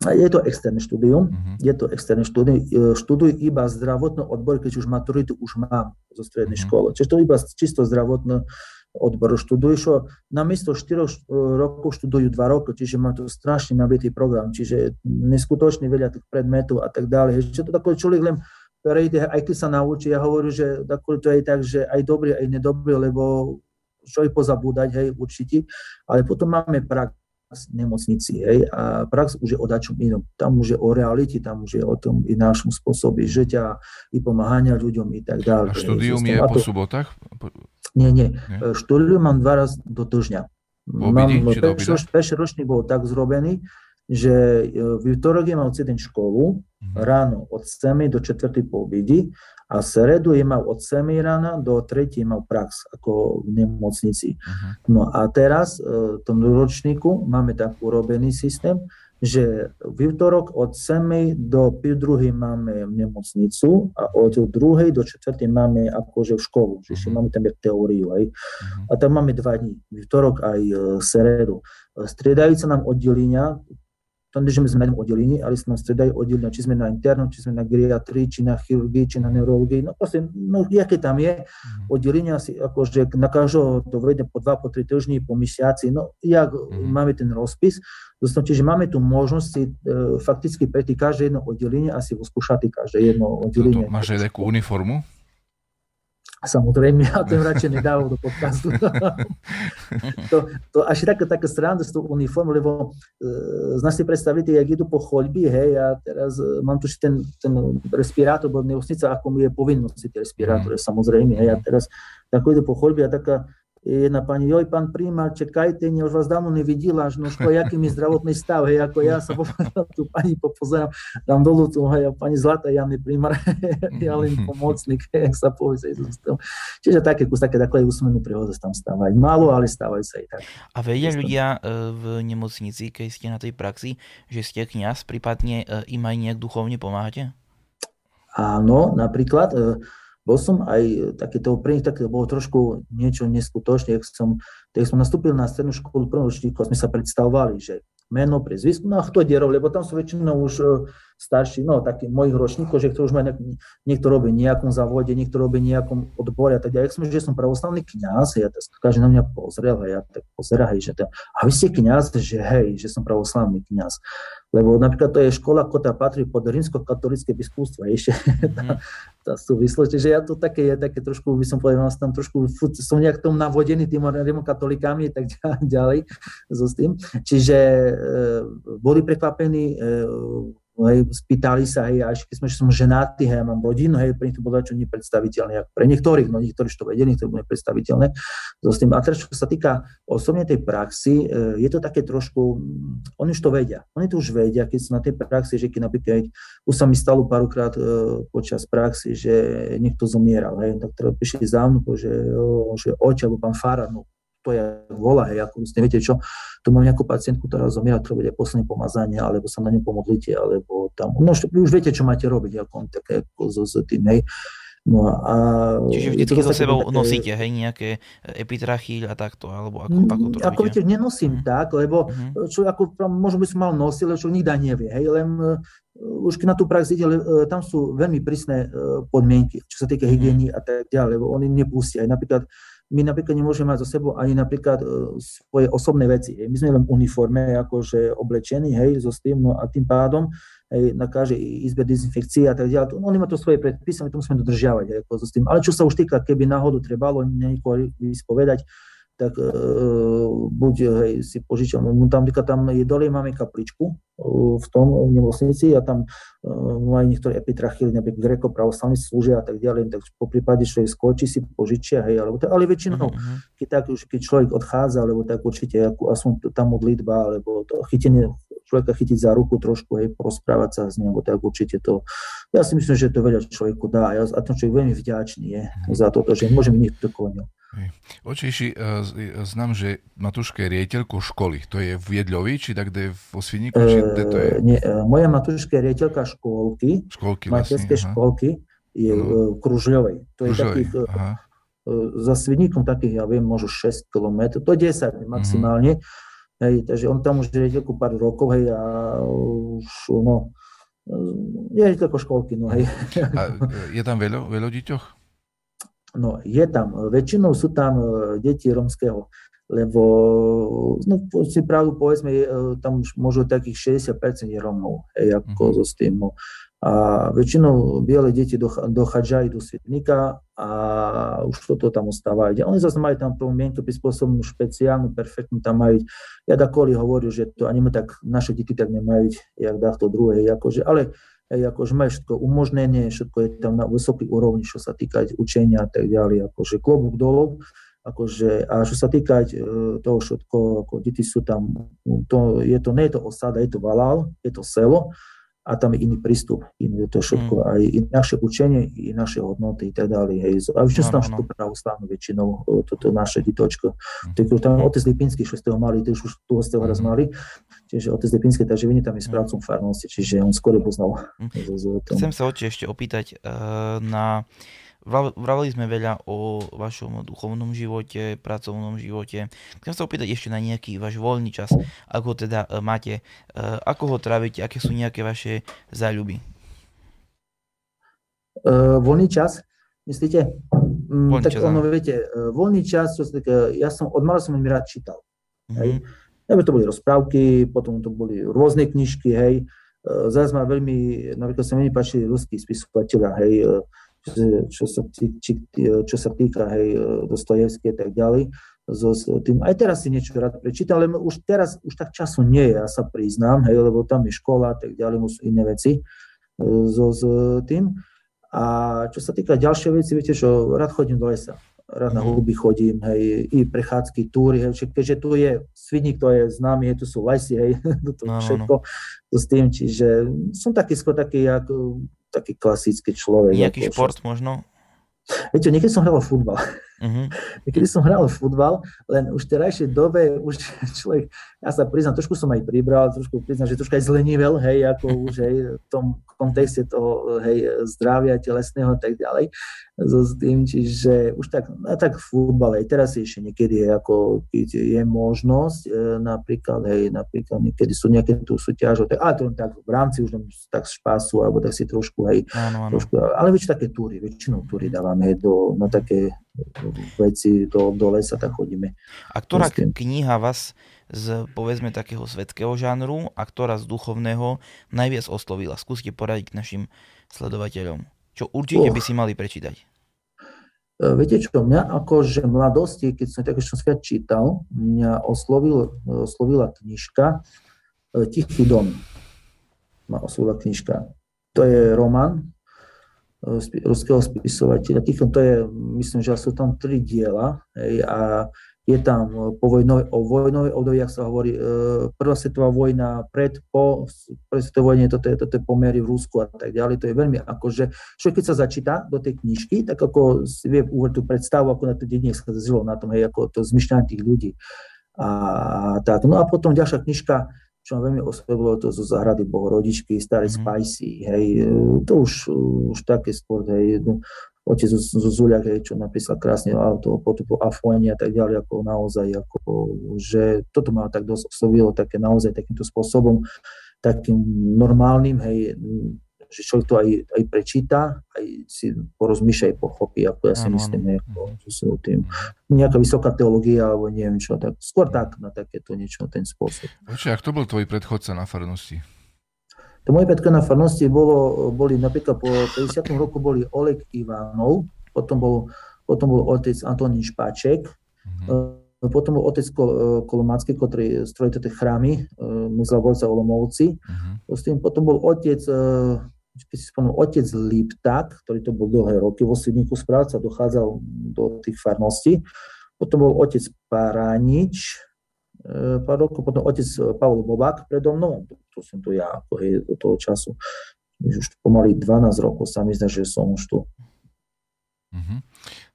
Je to externé štúdium, uh-huh. je to externé štúdium. E, študuj iba zdravotný odbor, keď už maturitu už mám zo strednej uh-huh. školy. Čiže to iba čisto zdravotné odboru študujú, čo namiesto 4 rokov študujú 2 roky, čiže má to strašne nabitý program, čiže neskutočne veľa tých predmetov a tak ďalej. Čiže to takový človek len prejde, aj keď sa naučí, ja hovorím, že to je tak, že aj dobrý, aj nedobrý, lebo čo je pozabúdať, hej, určite, ale potom máme prax nemocnici, hej, a prax už je o dačom inom. Tam už je o realite, tam už je o tom i našom spôsobe žitia, i pomáhania ľuďom i tak ďalej. A štúdium je po sobotách? Nie, nie. nie. Štúdium mám dva raz do týždňa. Mám, Perší ročník bol tak zrobený, že v útorok je mal jeden školu, mm-hmm. ráno od 7 do 4 po obidi a sredu je mal od 7 rána do 3 mal prax ako v nemocnici. Uh-huh. No a teraz v tom ročníku máme tak urobený systém, že v útorok od 7 do 5 druhej máme nemocnicu a od 2 do 4 máme akože v školu, čiže uh-huh. máme tam teóriu. Aj. Uh-huh. A tam máme dva dní, útorok aj sredu. Striedajú sa nám oddelenia, to že sme na jednom oddelení, ale sa nám stredajú oddelenia, či sme na internom, či sme na geriatrii, či na chirurgii, či na neurologii, no proste, no jaké tam je mm. oddelenia, si, akože na každého to vede po dva, po tri týždni, po mesiaci, no mm. máme ten rozpis, Dostom, čiže máme tu možnosť si e, fakticky prejsť každé jedno oddelenie a si vyskúšať každé jedno oddelenie. To, máš aj takú uniformu? Samozrejme, ja to radšej nedával do podcastu. to, to až také, také srandu s tou uniformou, lebo e, znáš si predstaviť, jak idú po choľbi, hej, a teraz e, mám tu ten, ten respirátor, bo nemocnica, ako mi je povinnosť tie respirátory, mm. samozrejme, hej, a teraz tak idú po choľbi a taká jedna pani, joj, pán prímar, čekajte, ne, už vás dávno nevidela, až no ško, jaký mi zdravotný stav, hej, ako ja sa tu pani popozerám, dám dolu tu, hej, pani Zlata, ja mi prímar, ja len pomocník, jak sa povie, Čiže také kus, také takové úsmevné príhody tam stávajú. Málo, ale stávajú sa aj tak. A vedia ľudia e, v nemocnici, keď ste na tej praxi, že ste kniaz, prípadne e, im aj nejak duchovne pomáhate? Áno, napríklad, e, bol som aj takéto, pre nich také bolo trošku niečo neskutočné, keď som, keď som nastúpil na strednú školu prvého ročníku, sme sa predstavovali, že meno, prezvisko, no a kto derov, lebo tam sú väčšinou už e, starší, no takí mojich ročníkov, že kto už má, niekto robí nejakom závode, niekto robí nejakom odbore a tak ďalej. som, že som pravoslavný kňaz, ja tak každý na mňa pozrel a ja tak pozerá, hej, že to, a vy ste kňaz, že hej, že som pravoslavný kňaz. Lebo napríklad to je škola, ktorá patrí pod rímsko-katolické biskupstvo, ešte tá, tá súvislosť, že ja to také, ja také trošku, by som povedal, tam trošku som nejak tom navodený tým rímokatolikami a tak ďalej so s tým. Čiže e, boli prekvapení, e, hej, spýtali sa, hej, až keď sme, že som ženatý, hej, ja mám rodinu, hej, pre nich to bolo čo nepredstaviteľné, ako pre niektorých, no niektorí to vedeli, niektorí bolo nepredstaviteľné. So tým. A teraz, čo sa týka osobne tej praxi, e, je to také trošku, mm, oni už to vedia, oni to už vedia, keď sú na tej praxi, že keď napríklad, už sa mi stalo párkrát e, počas praxi, že niekto zomieral, hej, tak teda prišli za mnou, že, že oče, alebo pán Fara, no to je vola, hej, ako ste viete čo, tu mám nejakú pacientku, ktorá zomiera, ktorá bude posledné pomazanie, alebo sa na ňu pomodlíte, alebo tam, no vy už viete, čo máte robiť, ako také ako so, so tým, hej. No a Čiže vždy so sebou také... nosíte, hej, nejaké epitrachy a takto, alebo ako, ako to Ako viete, nenosím hmm. tak, lebo hmm. čo ako, možno by som mal nosiť, ale čo nikto nevie, hej, len uh, už keď na tú prax ide, uh, tam sú veľmi prísne podmienky, čo sa týka mhm. hygieny a tak ďalej, lebo oni nepustia. Aj napríklad my napríklad nemôžeme mať zo sebou ani napríklad uh, svoje osobné veci. My sme len uniforme, akože oblečení, hej, so tým, no a tým pádom hej, na každej izbe dezinfekcie a tak ďalej. Oni má to svoje predpisy, my to musíme dodržiavať. Hej, ako s tým. Ale čo sa už týka, keby náhodu trebalo niekoho vyspovedať, tak e, buď hej, si požičam, no, tam, tam je dole máme kapličku e, v tom v nemocnici a tam e, aj niektoré epitrachily, napríklad greko pravoslavní slúžia a tak ďalej, tak po prípade človek skočí si požičia, hej, alebo tak, ale väčšinou, uh-huh. keď, tak, už, keď človek odchádza, alebo tak určite ako, aspoň tam modlitba, alebo to chytenie človeka chytiť za ruku trošku, hej, porozprávať sa s ním, tak určite to, ja si myslím, že to veľa človeku dá ja, a to človek veľmi vďačný je mm. za toto, že môžem niekto konil. Očejši, uh, znám, že Matuška je riediteľkou školy. To je v Jedľovi, či tak, kde v Osvinníku, či kde to je? Nie, moja Matuška je riediteľka školky, školky materské vlastne, školky, je no. uh, Kružľovej. To je takých, uh, za Svidníkom takých, ja viem, možno 6 km, to je 10 maximálne. Mm-hmm Hej, takže on tam už riaditeľku pár rokov, hej, a už, no, je riaditeľko školky, no, hej. A je tam veľa, veľa deťoch? No, je tam. Väčšinou sú tam e, deti romského, lebo, no, si pravdu povedzme, e, tam už možno takých 60% je Romov, hej, ako mm-hmm. so s tým, no. A väčšinou biele deti dochádzajú do Svetníka a už toto tam ostávajú. Oni zase majú tam prvú mienku prispôsobenú špeciálnu, perfektnú tam majú. Ja dakoli hovorím, že to ani tak, naše deti tak nemajú, jak to druhé, akože, ale hej, akože majú všetko umožnenie, všetko je tam na vysoký úrovni, čo sa týka učenia a tak ďalej, akože klobúk dolov, akože, a čo sa týka e, toho všetko, ako deti sú tam, to, je to, nie je to osada, je to valál, je to selo, a tam je iný prístup, iný to všetko, mm. aj naše učenie, i naše hodnoty a tak ďalej. Hej. A už no, tam všetko pravoslavné väčšinou, toto naše ditočko. Mm. Tak tam otec Lipinský, čo ste ho mali, to už tu ste ho raz mm. mali, čiže otec Lipinský, takže vy tam je správcom farnosti, čiže on skôr poznal. Mm. Chcem sa oči ešte opýtať uh, na Vravali sme veľa o vašom duchovnom živote, pracovnom živote. Chcem sa opýtať ešte na nejaký váš voľný čas, ako teda e, máte, e, ako ho trávite, aké sú nejaké vaše záľuby? Uh, voľný čas, myslíte? Mm, voľný tak čas, ono, viete, voľný čas, čo sa tak, ja som, od mala som veľmi rád čítal. Mm-hmm. Hej. To boli rozprávky, potom to boli rôzne knižky, hej. Zás ma veľmi, napríklad sa mi páčili ruskí spisovateľa, hej, čo sa, či, čo sa týka hej, Dostojevské a tak ďalej. So, tým, aj teraz si niečo rád prečítam, ale už teraz už tak času nie je, ja sa priznám, hej, lebo tam je škola a tak ďalej, sú iné veci so, s tým. A čo sa týka ďalšie veci, viete čo, rád chodím do lesa, rád na hluby chodím, hej, i prechádzky, túry, hej, keďže tu je Svidník, to je známy, hej, tu sú lesy, hej, to no, všetko no, s tým, čiže som taký skôr taký, ako taký klasický človek. Nejaký šport možno? Viete, niekedy som hral futbal. Uh-huh. Niekedy som hral futbal, len už v terajšej dobe už človek, ja sa priznám, trošku som aj pribral, trošku priznám, že trošku aj zlenivel, hej, ako už hej, v tom kontexte toho hej, zdravia telesného a tak ďalej so s tým, čiže už tak, a tak v futbale, aj teraz ešte niekedy je, ako, je možnosť, e, napríklad, hej, napríklad niekedy sú nejaké tu súťaže, tak, ale to tak v rámci už tak špasu, alebo tak si trošku, hej, áno, áno. trošku, ale väčšinou také túry, väčšinou túry dávame do, na také veci do, do lesa, tak chodíme. A ktorá kniha vás z povedzme takého svetského žánru a ktorá z duchovného najviac oslovila? Skúste poradiť našim sledovateľom. Čo určite oh. by si mali prečítať. E, viete čo, mňa akože mladosti, keď som také som sviat čítal, mňa oslovil, oslovila knižka e, Tichý dom. Ma oslovila knižka. To je román e, ruského spisovateľa. Tichý to je, myslím, že sú tam tri diela hej, a je tam e, po vojnové, o vojnovej období, ak sa hovorí, e, prvá svetová vojna, pred, po prvej svetovej vojne, toto je, toto je pomery v Rusku a tak ďalej. To je veľmi akože, človek keď sa začíta do tej knižky, tak ako si vie tú predstavu, ako na to dedine sa zžilo na tom, hej, ako to zmyšľanie tých ľudí. A, tak. No a potom ďalšia knižka, čo ma veľmi oslovilo, to zo záhrady Bohorodičky, staré mm-hmm. Spicy, hej, e, to už, už také skôr, hej, otec Zuliak, čo napísal krásne auto, potupu Afueni a tak ďalej, ako naozaj, ako, že toto ma tak dosť oslovilo, také naozaj takýmto spôsobom, takým normálnym, hej, že človek to aj, aj prečíta, aj si porozmýšľa, aj pochopí, ako ja si ano, myslím. Ako, že tým, nejaká vysoká teológia, alebo neviem čo, tak skôr tak, na takéto niečo, ten spôsob. Oči, ak to bol tvoj predchodca na farnosti? To moje predchodca na farnosti bolo, boli napríklad po 50. roku boli Oleg Ivanov, potom bol, potom bol otec Antonín Špáček, uh-huh. potom bol otec Kol, Kolomácky, ktorý strojil tie chrámy, Mezlaborca Olomovci, uh-huh. potom bol otec keď si spomenul, otec Lipták, ktorý to bol dlhé roky vo Svidníku správca, dochádzal do tých farností. Potom bol otec Paránič, e, pár rokov, potom otec Pavol Bobák predo mnou, to som tu ja do toho času. Už pomaly 12 rokov sa mi zdá, že som už tu. Mm-hmm.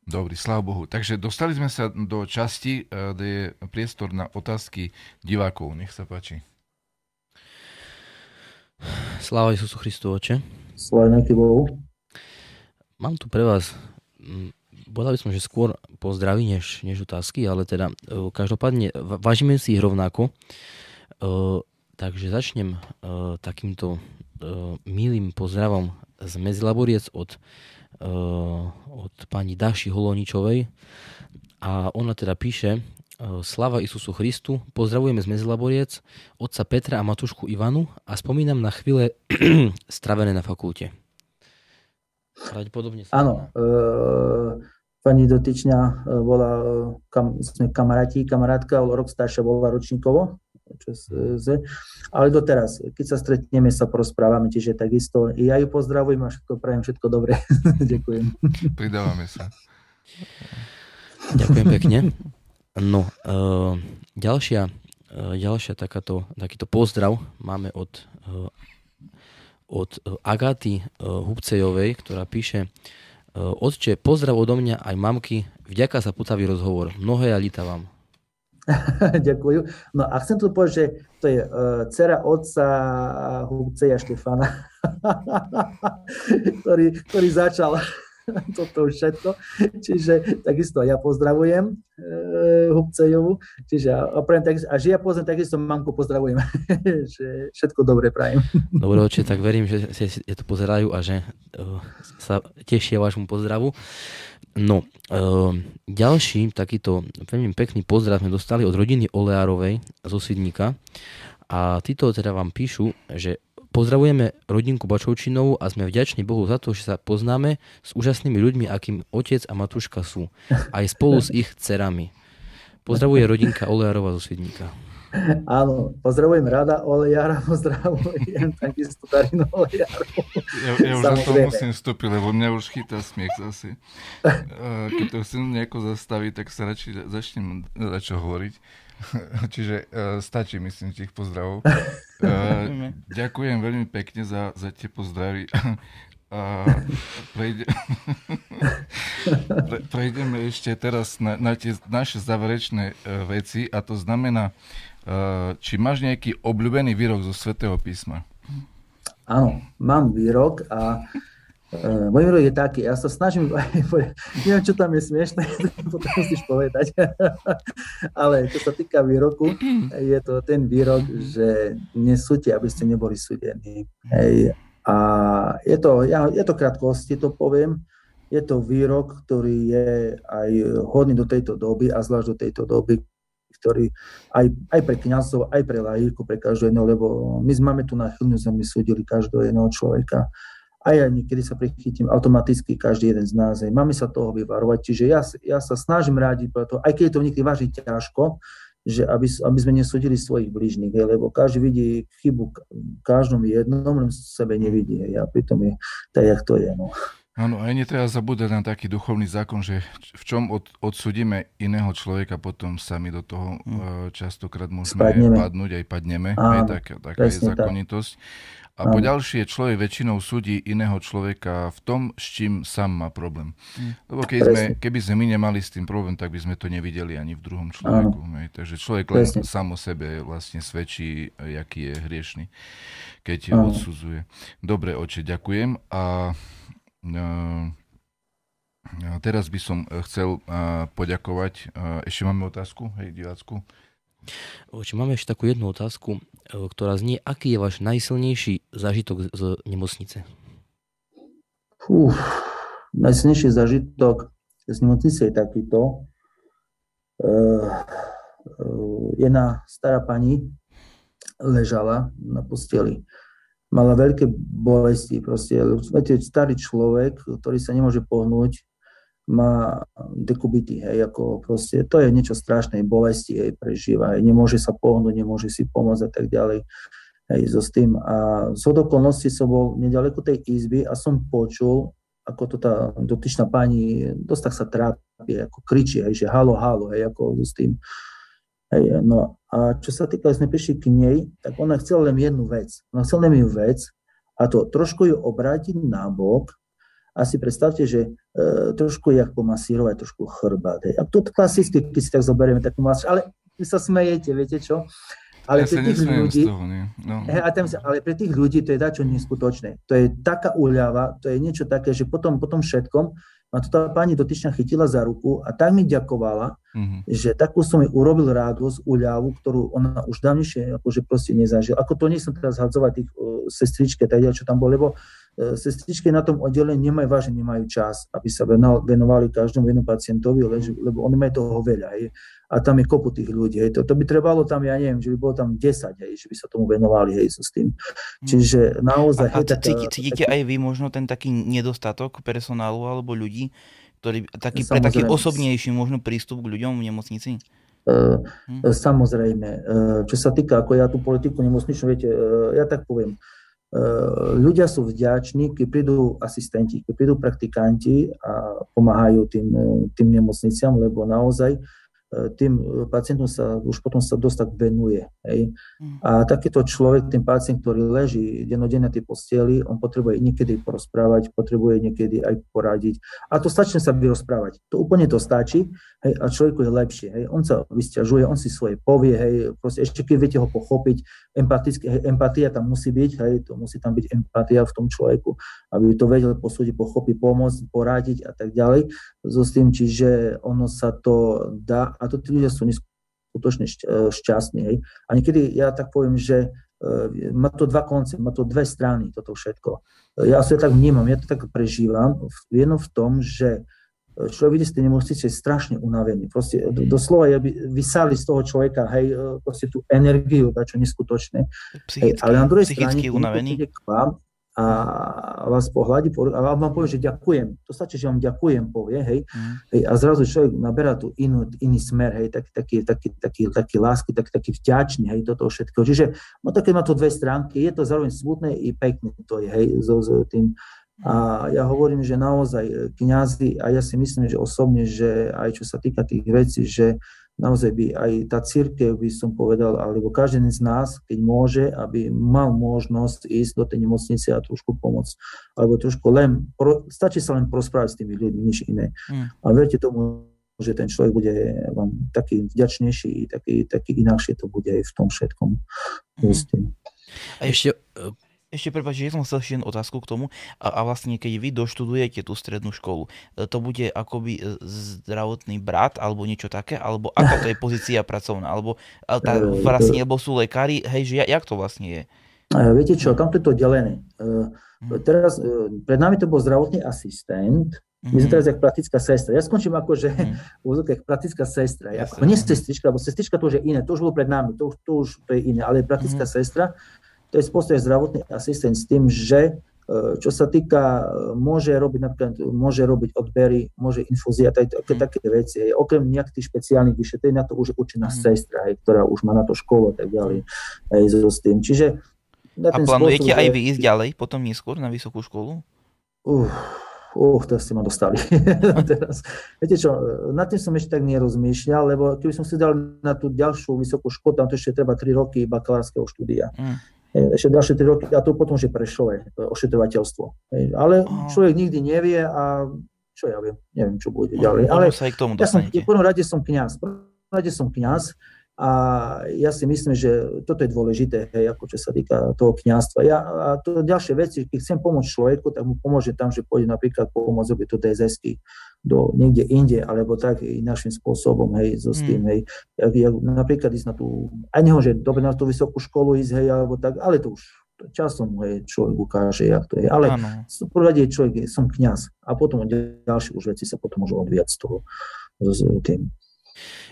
Dobrý, sláv Bohu. Takže dostali sme sa do časti, e, kde je priestor na otázky divákov. Nech sa páči. Sláva Isusu Christu, oče. Sláva Bohu. Mám tu pre vás, povedal by som, že skôr pozdraví než, než otázky, ale teda e, každopádne vážime si ich rovnako. E, takže začnem e, takýmto milým pozdravom z Medzilaboriec od, od pani Daši Holoničovej. A ona teda píše, Slava Isusu Christu, pozdravujeme z Mezilaboriec, otca Petra a matušku Ivanu a spomínam na chvíle stravené na fakulte. Pravdepodobne sa... Áno, e, pani dotyčňa eh, bola, kam, sme kamaráti, kamarátka, rok staršia bola ročníkovo, ale doteraz, keď sa stretneme, sa porozprávame, čiže takisto ja ju pozdravujem a všetko prajem, všetko dobré. Ďakujem. Pridávame sa. Ďakujem pekne. No, uh, ďalšia, uh, ďalšia takáto, takýto pozdrav máme od, uh, od Agaty uh, Hubcejovej, ktorá píše uh, Otče, pozdrav odo mňa aj mamky, vďaka za putavý rozhovor. Mnohé ja vám. Ďakujem. No a chcem tu povedať, že to je uh, dcera otca Hubceja Štefana, ktorý, ktorý začal toto všetko. Čiže takisto ja pozdravujem e, Hubcejovu. Čiže a, takisto, a že ja poznám, takisto mamku pozdravujem. že všetko dobre prajem. Dobre, oče, tak verím, že si to pozerajú a že uh, sa tešia vašmu pozdravu. No, uh, ďalší takýto veľmi pekný pozdrav sme dostali od rodiny Oleárovej zo Svidníka. A títo teda vám píšu, že Pozdravujeme rodinku Bačovčinovú a sme vďační Bohu za to, že sa poznáme s úžasnými ľuďmi, akým otec a matuška sú. Aj spolu s ich cerami. Pozdravuje rodinka Olejarova zo Svidníka. Áno, pozdravujem rada Olejara, pozdravujem takisto Darino Olejaru. Ja, ja už za to musím vstúpiť, lebo mňa už chytá smiech zase. Keď to chcem nejako zastaviť, tak sa radšej začnem čo hovoriť. Čiže uh, stačí, myslím, tých pozdravov. Uh, ďakujem veľmi pekne za, za tie pozdravy. Uh, prejde... Pre, prejdeme ešte teraz na, na tie naše záverečné uh, veci a to znamená, uh, či máš nejaký obľúbený výrok zo Svetého písma? Áno, mám výrok a Uh, môj výrok je taký, ja sa snažím, neviem, čo tam je smiešné, potom musíš povedať, ale čo sa týka výroku, je to ten výrok, že nesúďte, aby ste neboli súdení. Hej. A je to, ja, je to krátkosti, to poviem, je to výrok, ktorý je aj hodný do tejto doby a zvlášť do tejto doby, ktorý aj, aj pre kniazov, aj pre lajíku, pre každého jedného, lebo my máme tu na chvíľu zemi súdili každého jedného človeka a ja niekedy sa prichytím automaticky každý jeden z nás. Máme sa toho vyvarovať, čiže ja, ja sa snažím rádiť preto, aj keď je to niekedy vážne ťažko, že aby, aby sme nesúdili svojich blížnych, lebo každý vidí chybu v každom jednom, len sebe nevidí. Ja pritom je tak, jak to je. No. Áno, aj netreba zabúdať na taký duchovný zákon, že v čom od, odsudíme iného človeka, potom sami do toho mm. častokrát môžeme Spadneme. padnúť, aj padneme. Áno, aj tak, taká je zákonitosť. A po ďalšie, človek väčšinou súdi iného človeka v tom, s čím sám má problém. Hm. Lebo keď sme, keby sme my nemali s tým problém, tak by sme to nevideli ani v druhom človeku. Hej. Takže človek len sám o sebe vlastne svedčí, aký je hriešný, keď Áno. odsudzuje. Dobre, oče, ďakujem. A Teraz by som chcel poďakovať. Ešte máme otázku, hej, divácku? Máme ešte takú jednu otázku, ktorá znie, aký je váš najsilnejší zážitok z nemocnice? Fú, najsilnejší zážitok z nemocnice je takýto. Jedna stará pani ležala na posteli mala veľké bolesti. Proste, viete, starý človek, ktorý sa nemôže pohnúť, má dekubity, hej, ako proste, to je niečo strašné, bolesti, hej, prežíva, hej, nemôže sa pohnúť, nemôže si pomôcť a tak ďalej, hej, so s tým. A z okolností som bol nedaleko tej izby a som počul, ako to tá dotyčná pani dosť tak sa trápi, ako kričí, hej, že halo, halo, hej, ako s tým. Hej, no a čo sa týka, sme prišli k nej, tak ona chcela len jednu vec. Ona chcela len jednu vec a to trošku ju obrátiť na bok a si predstavte, že e, trošku jak pomasírovať trošku chrbát. A to klasicky, keď si tak zoberieme takú masíž, ale vy sa smejete, viete čo? Ale ja pre tých ľudí, toho, no. a tam ale pre tých ľudí to je dačo neskutočné. To je taká úľava, to je niečo také, že potom, potom všetkom ma to tá pani dotyčná chytila za ruku a tak mi ďakovala, mm-hmm. že takú som mi urobil radosť, úľavu, ktorú ona už dávnejšie akože proste nezažila. Ako to nechcem teraz hadzovať tých uh, sestričke, tak čo tam bolo, lebo uh, sestričky na tom oddelení nemajú vážne, nemajú čas, aby sa venovali každému jednom pacientovi, lebo oni majú toho veľa. Hej a tam je kopu tých ľudí. Hej. To, to by trebalo tam, ja neviem, že by bolo tam 10, hej, že by sa tomu venovali hej, so s tým. Mm. Čiže naozaj... A, a taká, cítite aj vy možno ten taký nedostatok personálu alebo ľudí, ktorý, taký pre taký osobnejší možno prístup k ľuďom v nemocnici? Uh, hmm. Samozrejme. Uh, čo sa týka, ako ja tú politiku nemocničnú, viete, uh, ja tak poviem, ľudia sú vďační, keď prídu asistenti, keď prídu praktikanti a pomáhajú tým, tým nemocniciam, lebo naozaj tým e, pacientom sa už potom sa dosť tak venuje. Hej. Mm. A takýto človek, ten pacient, ktorý leží dennodenne na tej posteli, on potrebuje niekedy porozprávať, potrebuje niekedy aj poradiť. A to stačí sa vyrozprávať. To úplne to stačí hej, a človeku je lepšie. Hej. On sa vysťažuje, on si svoje povie, hej, proste ešte keď viete ho pochopiť, empaticky, hej, empatia tam musí byť, hej, to musí tam byť empatia v tom človeku, aby to vedel posúdiť, pochopiť, pomôcť, poradiť a tak ďalej. So s tým, čiže ono sa to dá a to tí ľudia sú neskutočne šťastní. Hej. A niekedy ja tak poviem, že e, má to dva konce, má to dve strany, toto všetko. Ja si to tak vnímam, ja to tak prežívam. Jedno v tom, že človek vidí z tej nemocnice strašne unavený. Proste doslova ja by vysali z toho človeka, hej, e, proste tú energiu, čo neskutočné. Psychicky, hej, ale na druhej strane, unavený. k vám a vás pohľadí a vám povie, že ďakujem. To stačí, že vám ďakujem, povie, hej. Mm. hej a zrazu človek naberá tu inú, iný smer, hej, taký, taký, taký, taký, taký lásky, taký, taký vďačný, hej, toto všetko. Čiže no také má to dve stránky, je to zároveň smutné i pekné to je, hej, so, so tým. A ja hovorím, že naozaj kňazi, a ja si myslím, že osobne, že aj čo sa týka tých vecí, že naozaj by aj tá církev, by som povedal, alebo každý z nás, keď môže, aby mal možnosť ísť do tej nemocnice a trošku pomôcť, alebo trošku len, pro, stačí sa len prosprávať s tými ľuďmi, nič iné. Mm. A verte tomu, že ten človek bude vám taký vďačnejší, taký, taký inakšie to bude aj v tom všetkom. Mm. A ešte ešte prepáč, že som chcel ešte otázku k tomu. A, a vlastne, keď vy doštudujete tú strednú školu, e, to bude akoby e, zdravotný brat, alebo niečo také, alebo aká to je pozícia pracovná, alebo tá, e, vlastne, alebo sú lekári, hej, že jak to vlastne je? Viete čo, tam to je to delené. Hmm. Teraz, pred nami to bol zdravotný asistent, my sme mhm. teraz jak praktická sestra. Ja skončím ako, že mm. jak praktická sestra. Jasne. nie sestrička, lebo sestrička to už je iné, to už bolo pred nami, to už, to už to je iné, ale praktická mm. sestra to je spôsob zdravotný asistent s tým, že e, čo sa týka, e, môže robiť napríklad, môže robiť odbery, môže infúzia, také, mm. také veci. Okrem nejakých špeciálnych vyšetrení, na to už je určená mm. sestra, ktorá už má na to školu a tak ďalej. Hej, so s tým. Čiže na a plánujete spôsob, aj vy ísť ďalej, potom neskôr na vysokú školu? Uh, uh, to ste ma dostali. Teraz, viete čo, nad tým som ešte tak nerozmýšľal, lebo keby som si dal na tú ďalšiu vysokú školu, tam to ešte treba 3 roky bakalárskeho štúdia. Mm ešte ďalšie 3 roky a to potom, že prešlo ošetrovateľstvo. Ale človek nikdy nevie a čo ja viem, neviem, čo bude ďalej. Ale sa k tomu ja som, v prvom rade som kniaz. V prvom rade som kniaz, A ja si myslím, že toto je dôležité, hej, ako čo sa týka toho kniazstva. Ja, a to ďalšie veci, keď chcem pomôcť človeku, tak mu pomôže tam, že pôjde napríklad pomôcť robiť to DSS do niekde inde, alebo tak našim spôsobom, hej, so s tým, mm. hej. Napríklad ísť na tú, aj neho, že dobre na tú vysokú školu ísť, hej, alebo tak, ale to už časom hej, človek ukáže, jak to je. Ale v prvom človek som kňaz a potom ďalšie už veci sa potom môžu odviať z toho, s tým.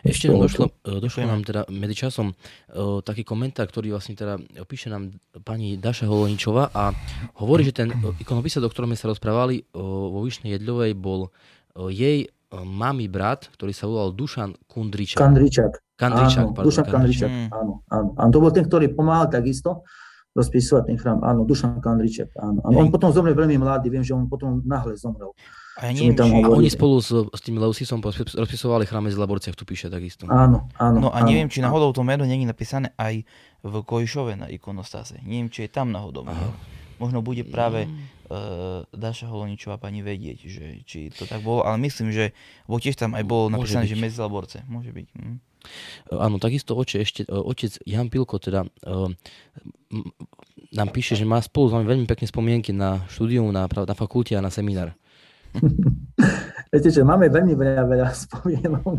Ešte nám došlo, e, došlo nám teda medzičasom uh, taký komentár, ktorý vlastne teda píše nám pani Daša Holoničová a hovorí, že ten ikonopisec, o ktorom sme sa rozprávali uh, vo Vyšnej Jedľovej, bol uh, jej mami brat, ktorý sa volal Dušan Kundričak. Kandričak. Kandričak, áno, pardon, Dušan Kandričak, Kandričak. Áno, áno, áno. To bol ten, ktorý pomáhal takisto rozpisovať ten chrám. Áno, Dušan Kandriček, áno. áno. On potom zomrel veľmi mladý, viem, že on potom nahle zomrel. A, ja neviem, či... a oni spolu s, s tým Leusisom rozpisovali chrám z Laborciach, tu píše takisto. Áno, áno. No a áno, neviem, či náhodou to meno není napísané aj v Kojišove na ikonostase. Neviem, či je tam náhodou. Aha. Možno bude práve uh, Daša Holoničová pani vedieť, že či to tak bolo, ale myslím, že bo tiež tam aj bolo napísané, že medzi Laborce. Môže byť. Hm. Áno, takisto oče, ešte, e, otec Jan Pilko teda uh, nám píše, že má spolu s vami veľmi pekné spomienky na štúdium, na, na fakulte a na seminár. Viete, že máme veľmi veľa, veľa spomienok.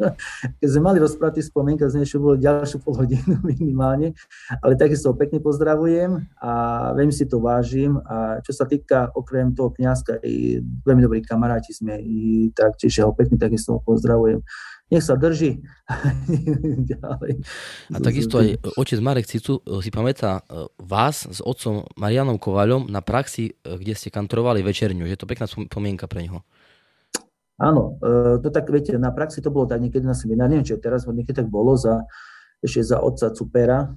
Keď sme mali rozprávať spomienka, z niečo bolo ďalšiu pol hodinu minimálne, ale takisto pekne pozdravujem a veľmi si to vážim. A čo sa týka okrem toho kniazka, i veľmi dobrí kamaráti sme, i tak, čiže ho pekne takisto pozdravujem nech sa drží. A takisto aj otec Marek Cicu eh, si pamätá eh, vás s otcom Marianom Kovaľom na praxi, eh, kde ste kantorovali večerňu. Je to pekná spomienka pre neho. Áno, to tak, viete, na praxi to bolo tak niekedy na seminári, neviem, či teraz niekedy tak bolo za, ešte za otca Cupera,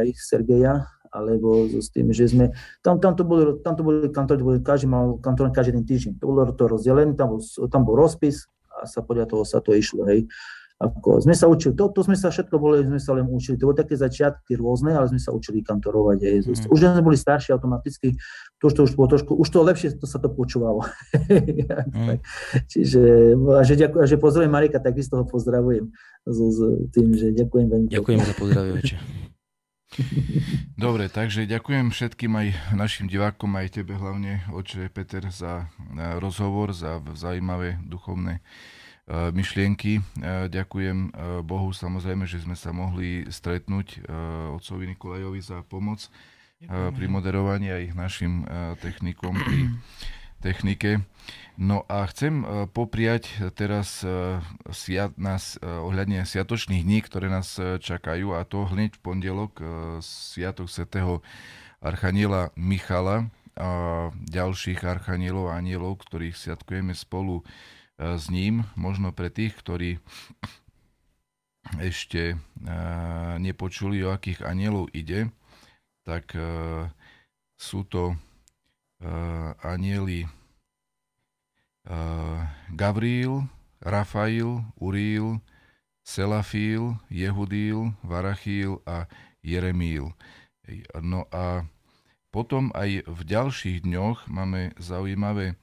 hej, Sergeja, alebo s tým, že sme, tam, tam to boli, tam to boli kantory, každý mal kantor každý jeden týždeň. To bolo to rozdelené, tam bol, tam bol rozpis, a sa podľa toho sa to išlo, hej. Ako, sme sa učili, to, to sme sa všetko boli, sme sa len učili, to boli také začiatky rôzne, ale sme sa učili kantorovať. Hej. Mm. Už sme boli starší automaticky, to, to už bolo trošku, už to lepšie to sa to počúvalo. mm. Čiže, a že, ďakujem, že pozdravujem Marika, takisto ho pozdravujem s, tým, že ďakujem veľmi. Ďakujem za pozdravie, Dobre, takže ďakujem všetkým aj našim divákom, aj tebe hlavne, oče Peter, za rozhovor, za zaujímavé duchovné e, myšlienky. E, ďakujem e, Bohu samozrejme, že sme sa mohli stretnúť otcovi Nikolajovi za pomoc pri moderovaní aj našim technikom pri technike. No a chcem e, popriať teraz e, siat, nás e, ohľadne sviatočných dní, ktoré nás čakajú a to hneď v pondelok sviatok svätého Archaniela Michala a ďalších archanielov a anielov, ktorých sviatkujeme spolu s ním. Možno pre tých, ktorí ešte nepočuli, o akých anielov ide, tak sú to anieli Gavril, Rafail, Uriel, Selafil, Jehudil, Varachil a Jeremíl. No a potom aj v ďalších dňoch máme zaujímavé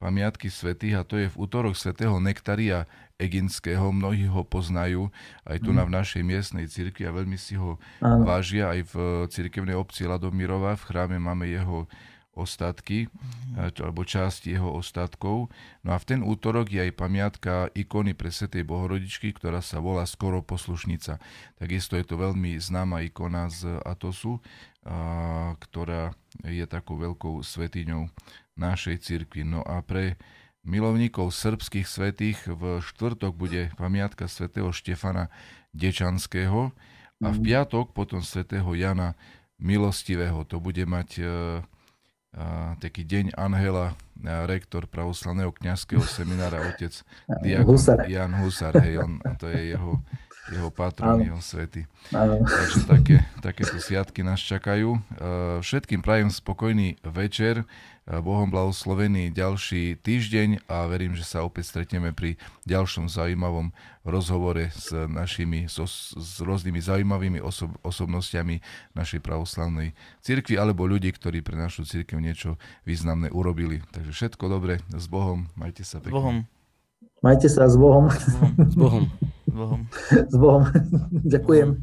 pamiatky svetých a to je v útorok svätého Nektaria Eginského. Mnohí ho poznajú aj tu mm. na v našej miestnej cirkvi a veľmi si ho vážia. Aj v cirkevnej obci Ladomirova v chráme máme jeho ostatky, mm. alebo časť jeho ostatkov. No a v ten útorok je aj pamiatka ikony pre Svetej Bohorodičky, ktorá sa volá Skoro poslušnica. Takisto je to veľmi známa ikona z Atosu, a, ktorá je takou veľkou svetiňou našej cirkvi. No a pre milovníkov srbských svetých v štvrtok bude pamiatka svätého Štefana Dečanského a v mhm. piatok potom svätého Jana Milostivého. To bude mať taký deň Anhela, rektor pravoslavného kňazského seminára, otec Diakon Husar. Jan Husar, hej, on, to je jeho, jeho patron, jeho svety. Takže také, takéto sviatky nás čakajú. Všetkým prajem spokojný večer. Bohom blahoslovený ďalší týždeň a verím, že sa opäť stretneme pri ďalšom zaujímavom rozhovore s našimi, so, s rôznymi zaujímavými osob, osobnostiami našej pravoslavnej cirkvi alebo ľudí, ktorí pre našu cirkev niečo významné urobili. Takže všetko dobre, s Bohom, majte sa pekne. S Bohom. Majte sa s Bohom. S Bohom. S Bohom. S Bohom. S Bohom. Ďakujem.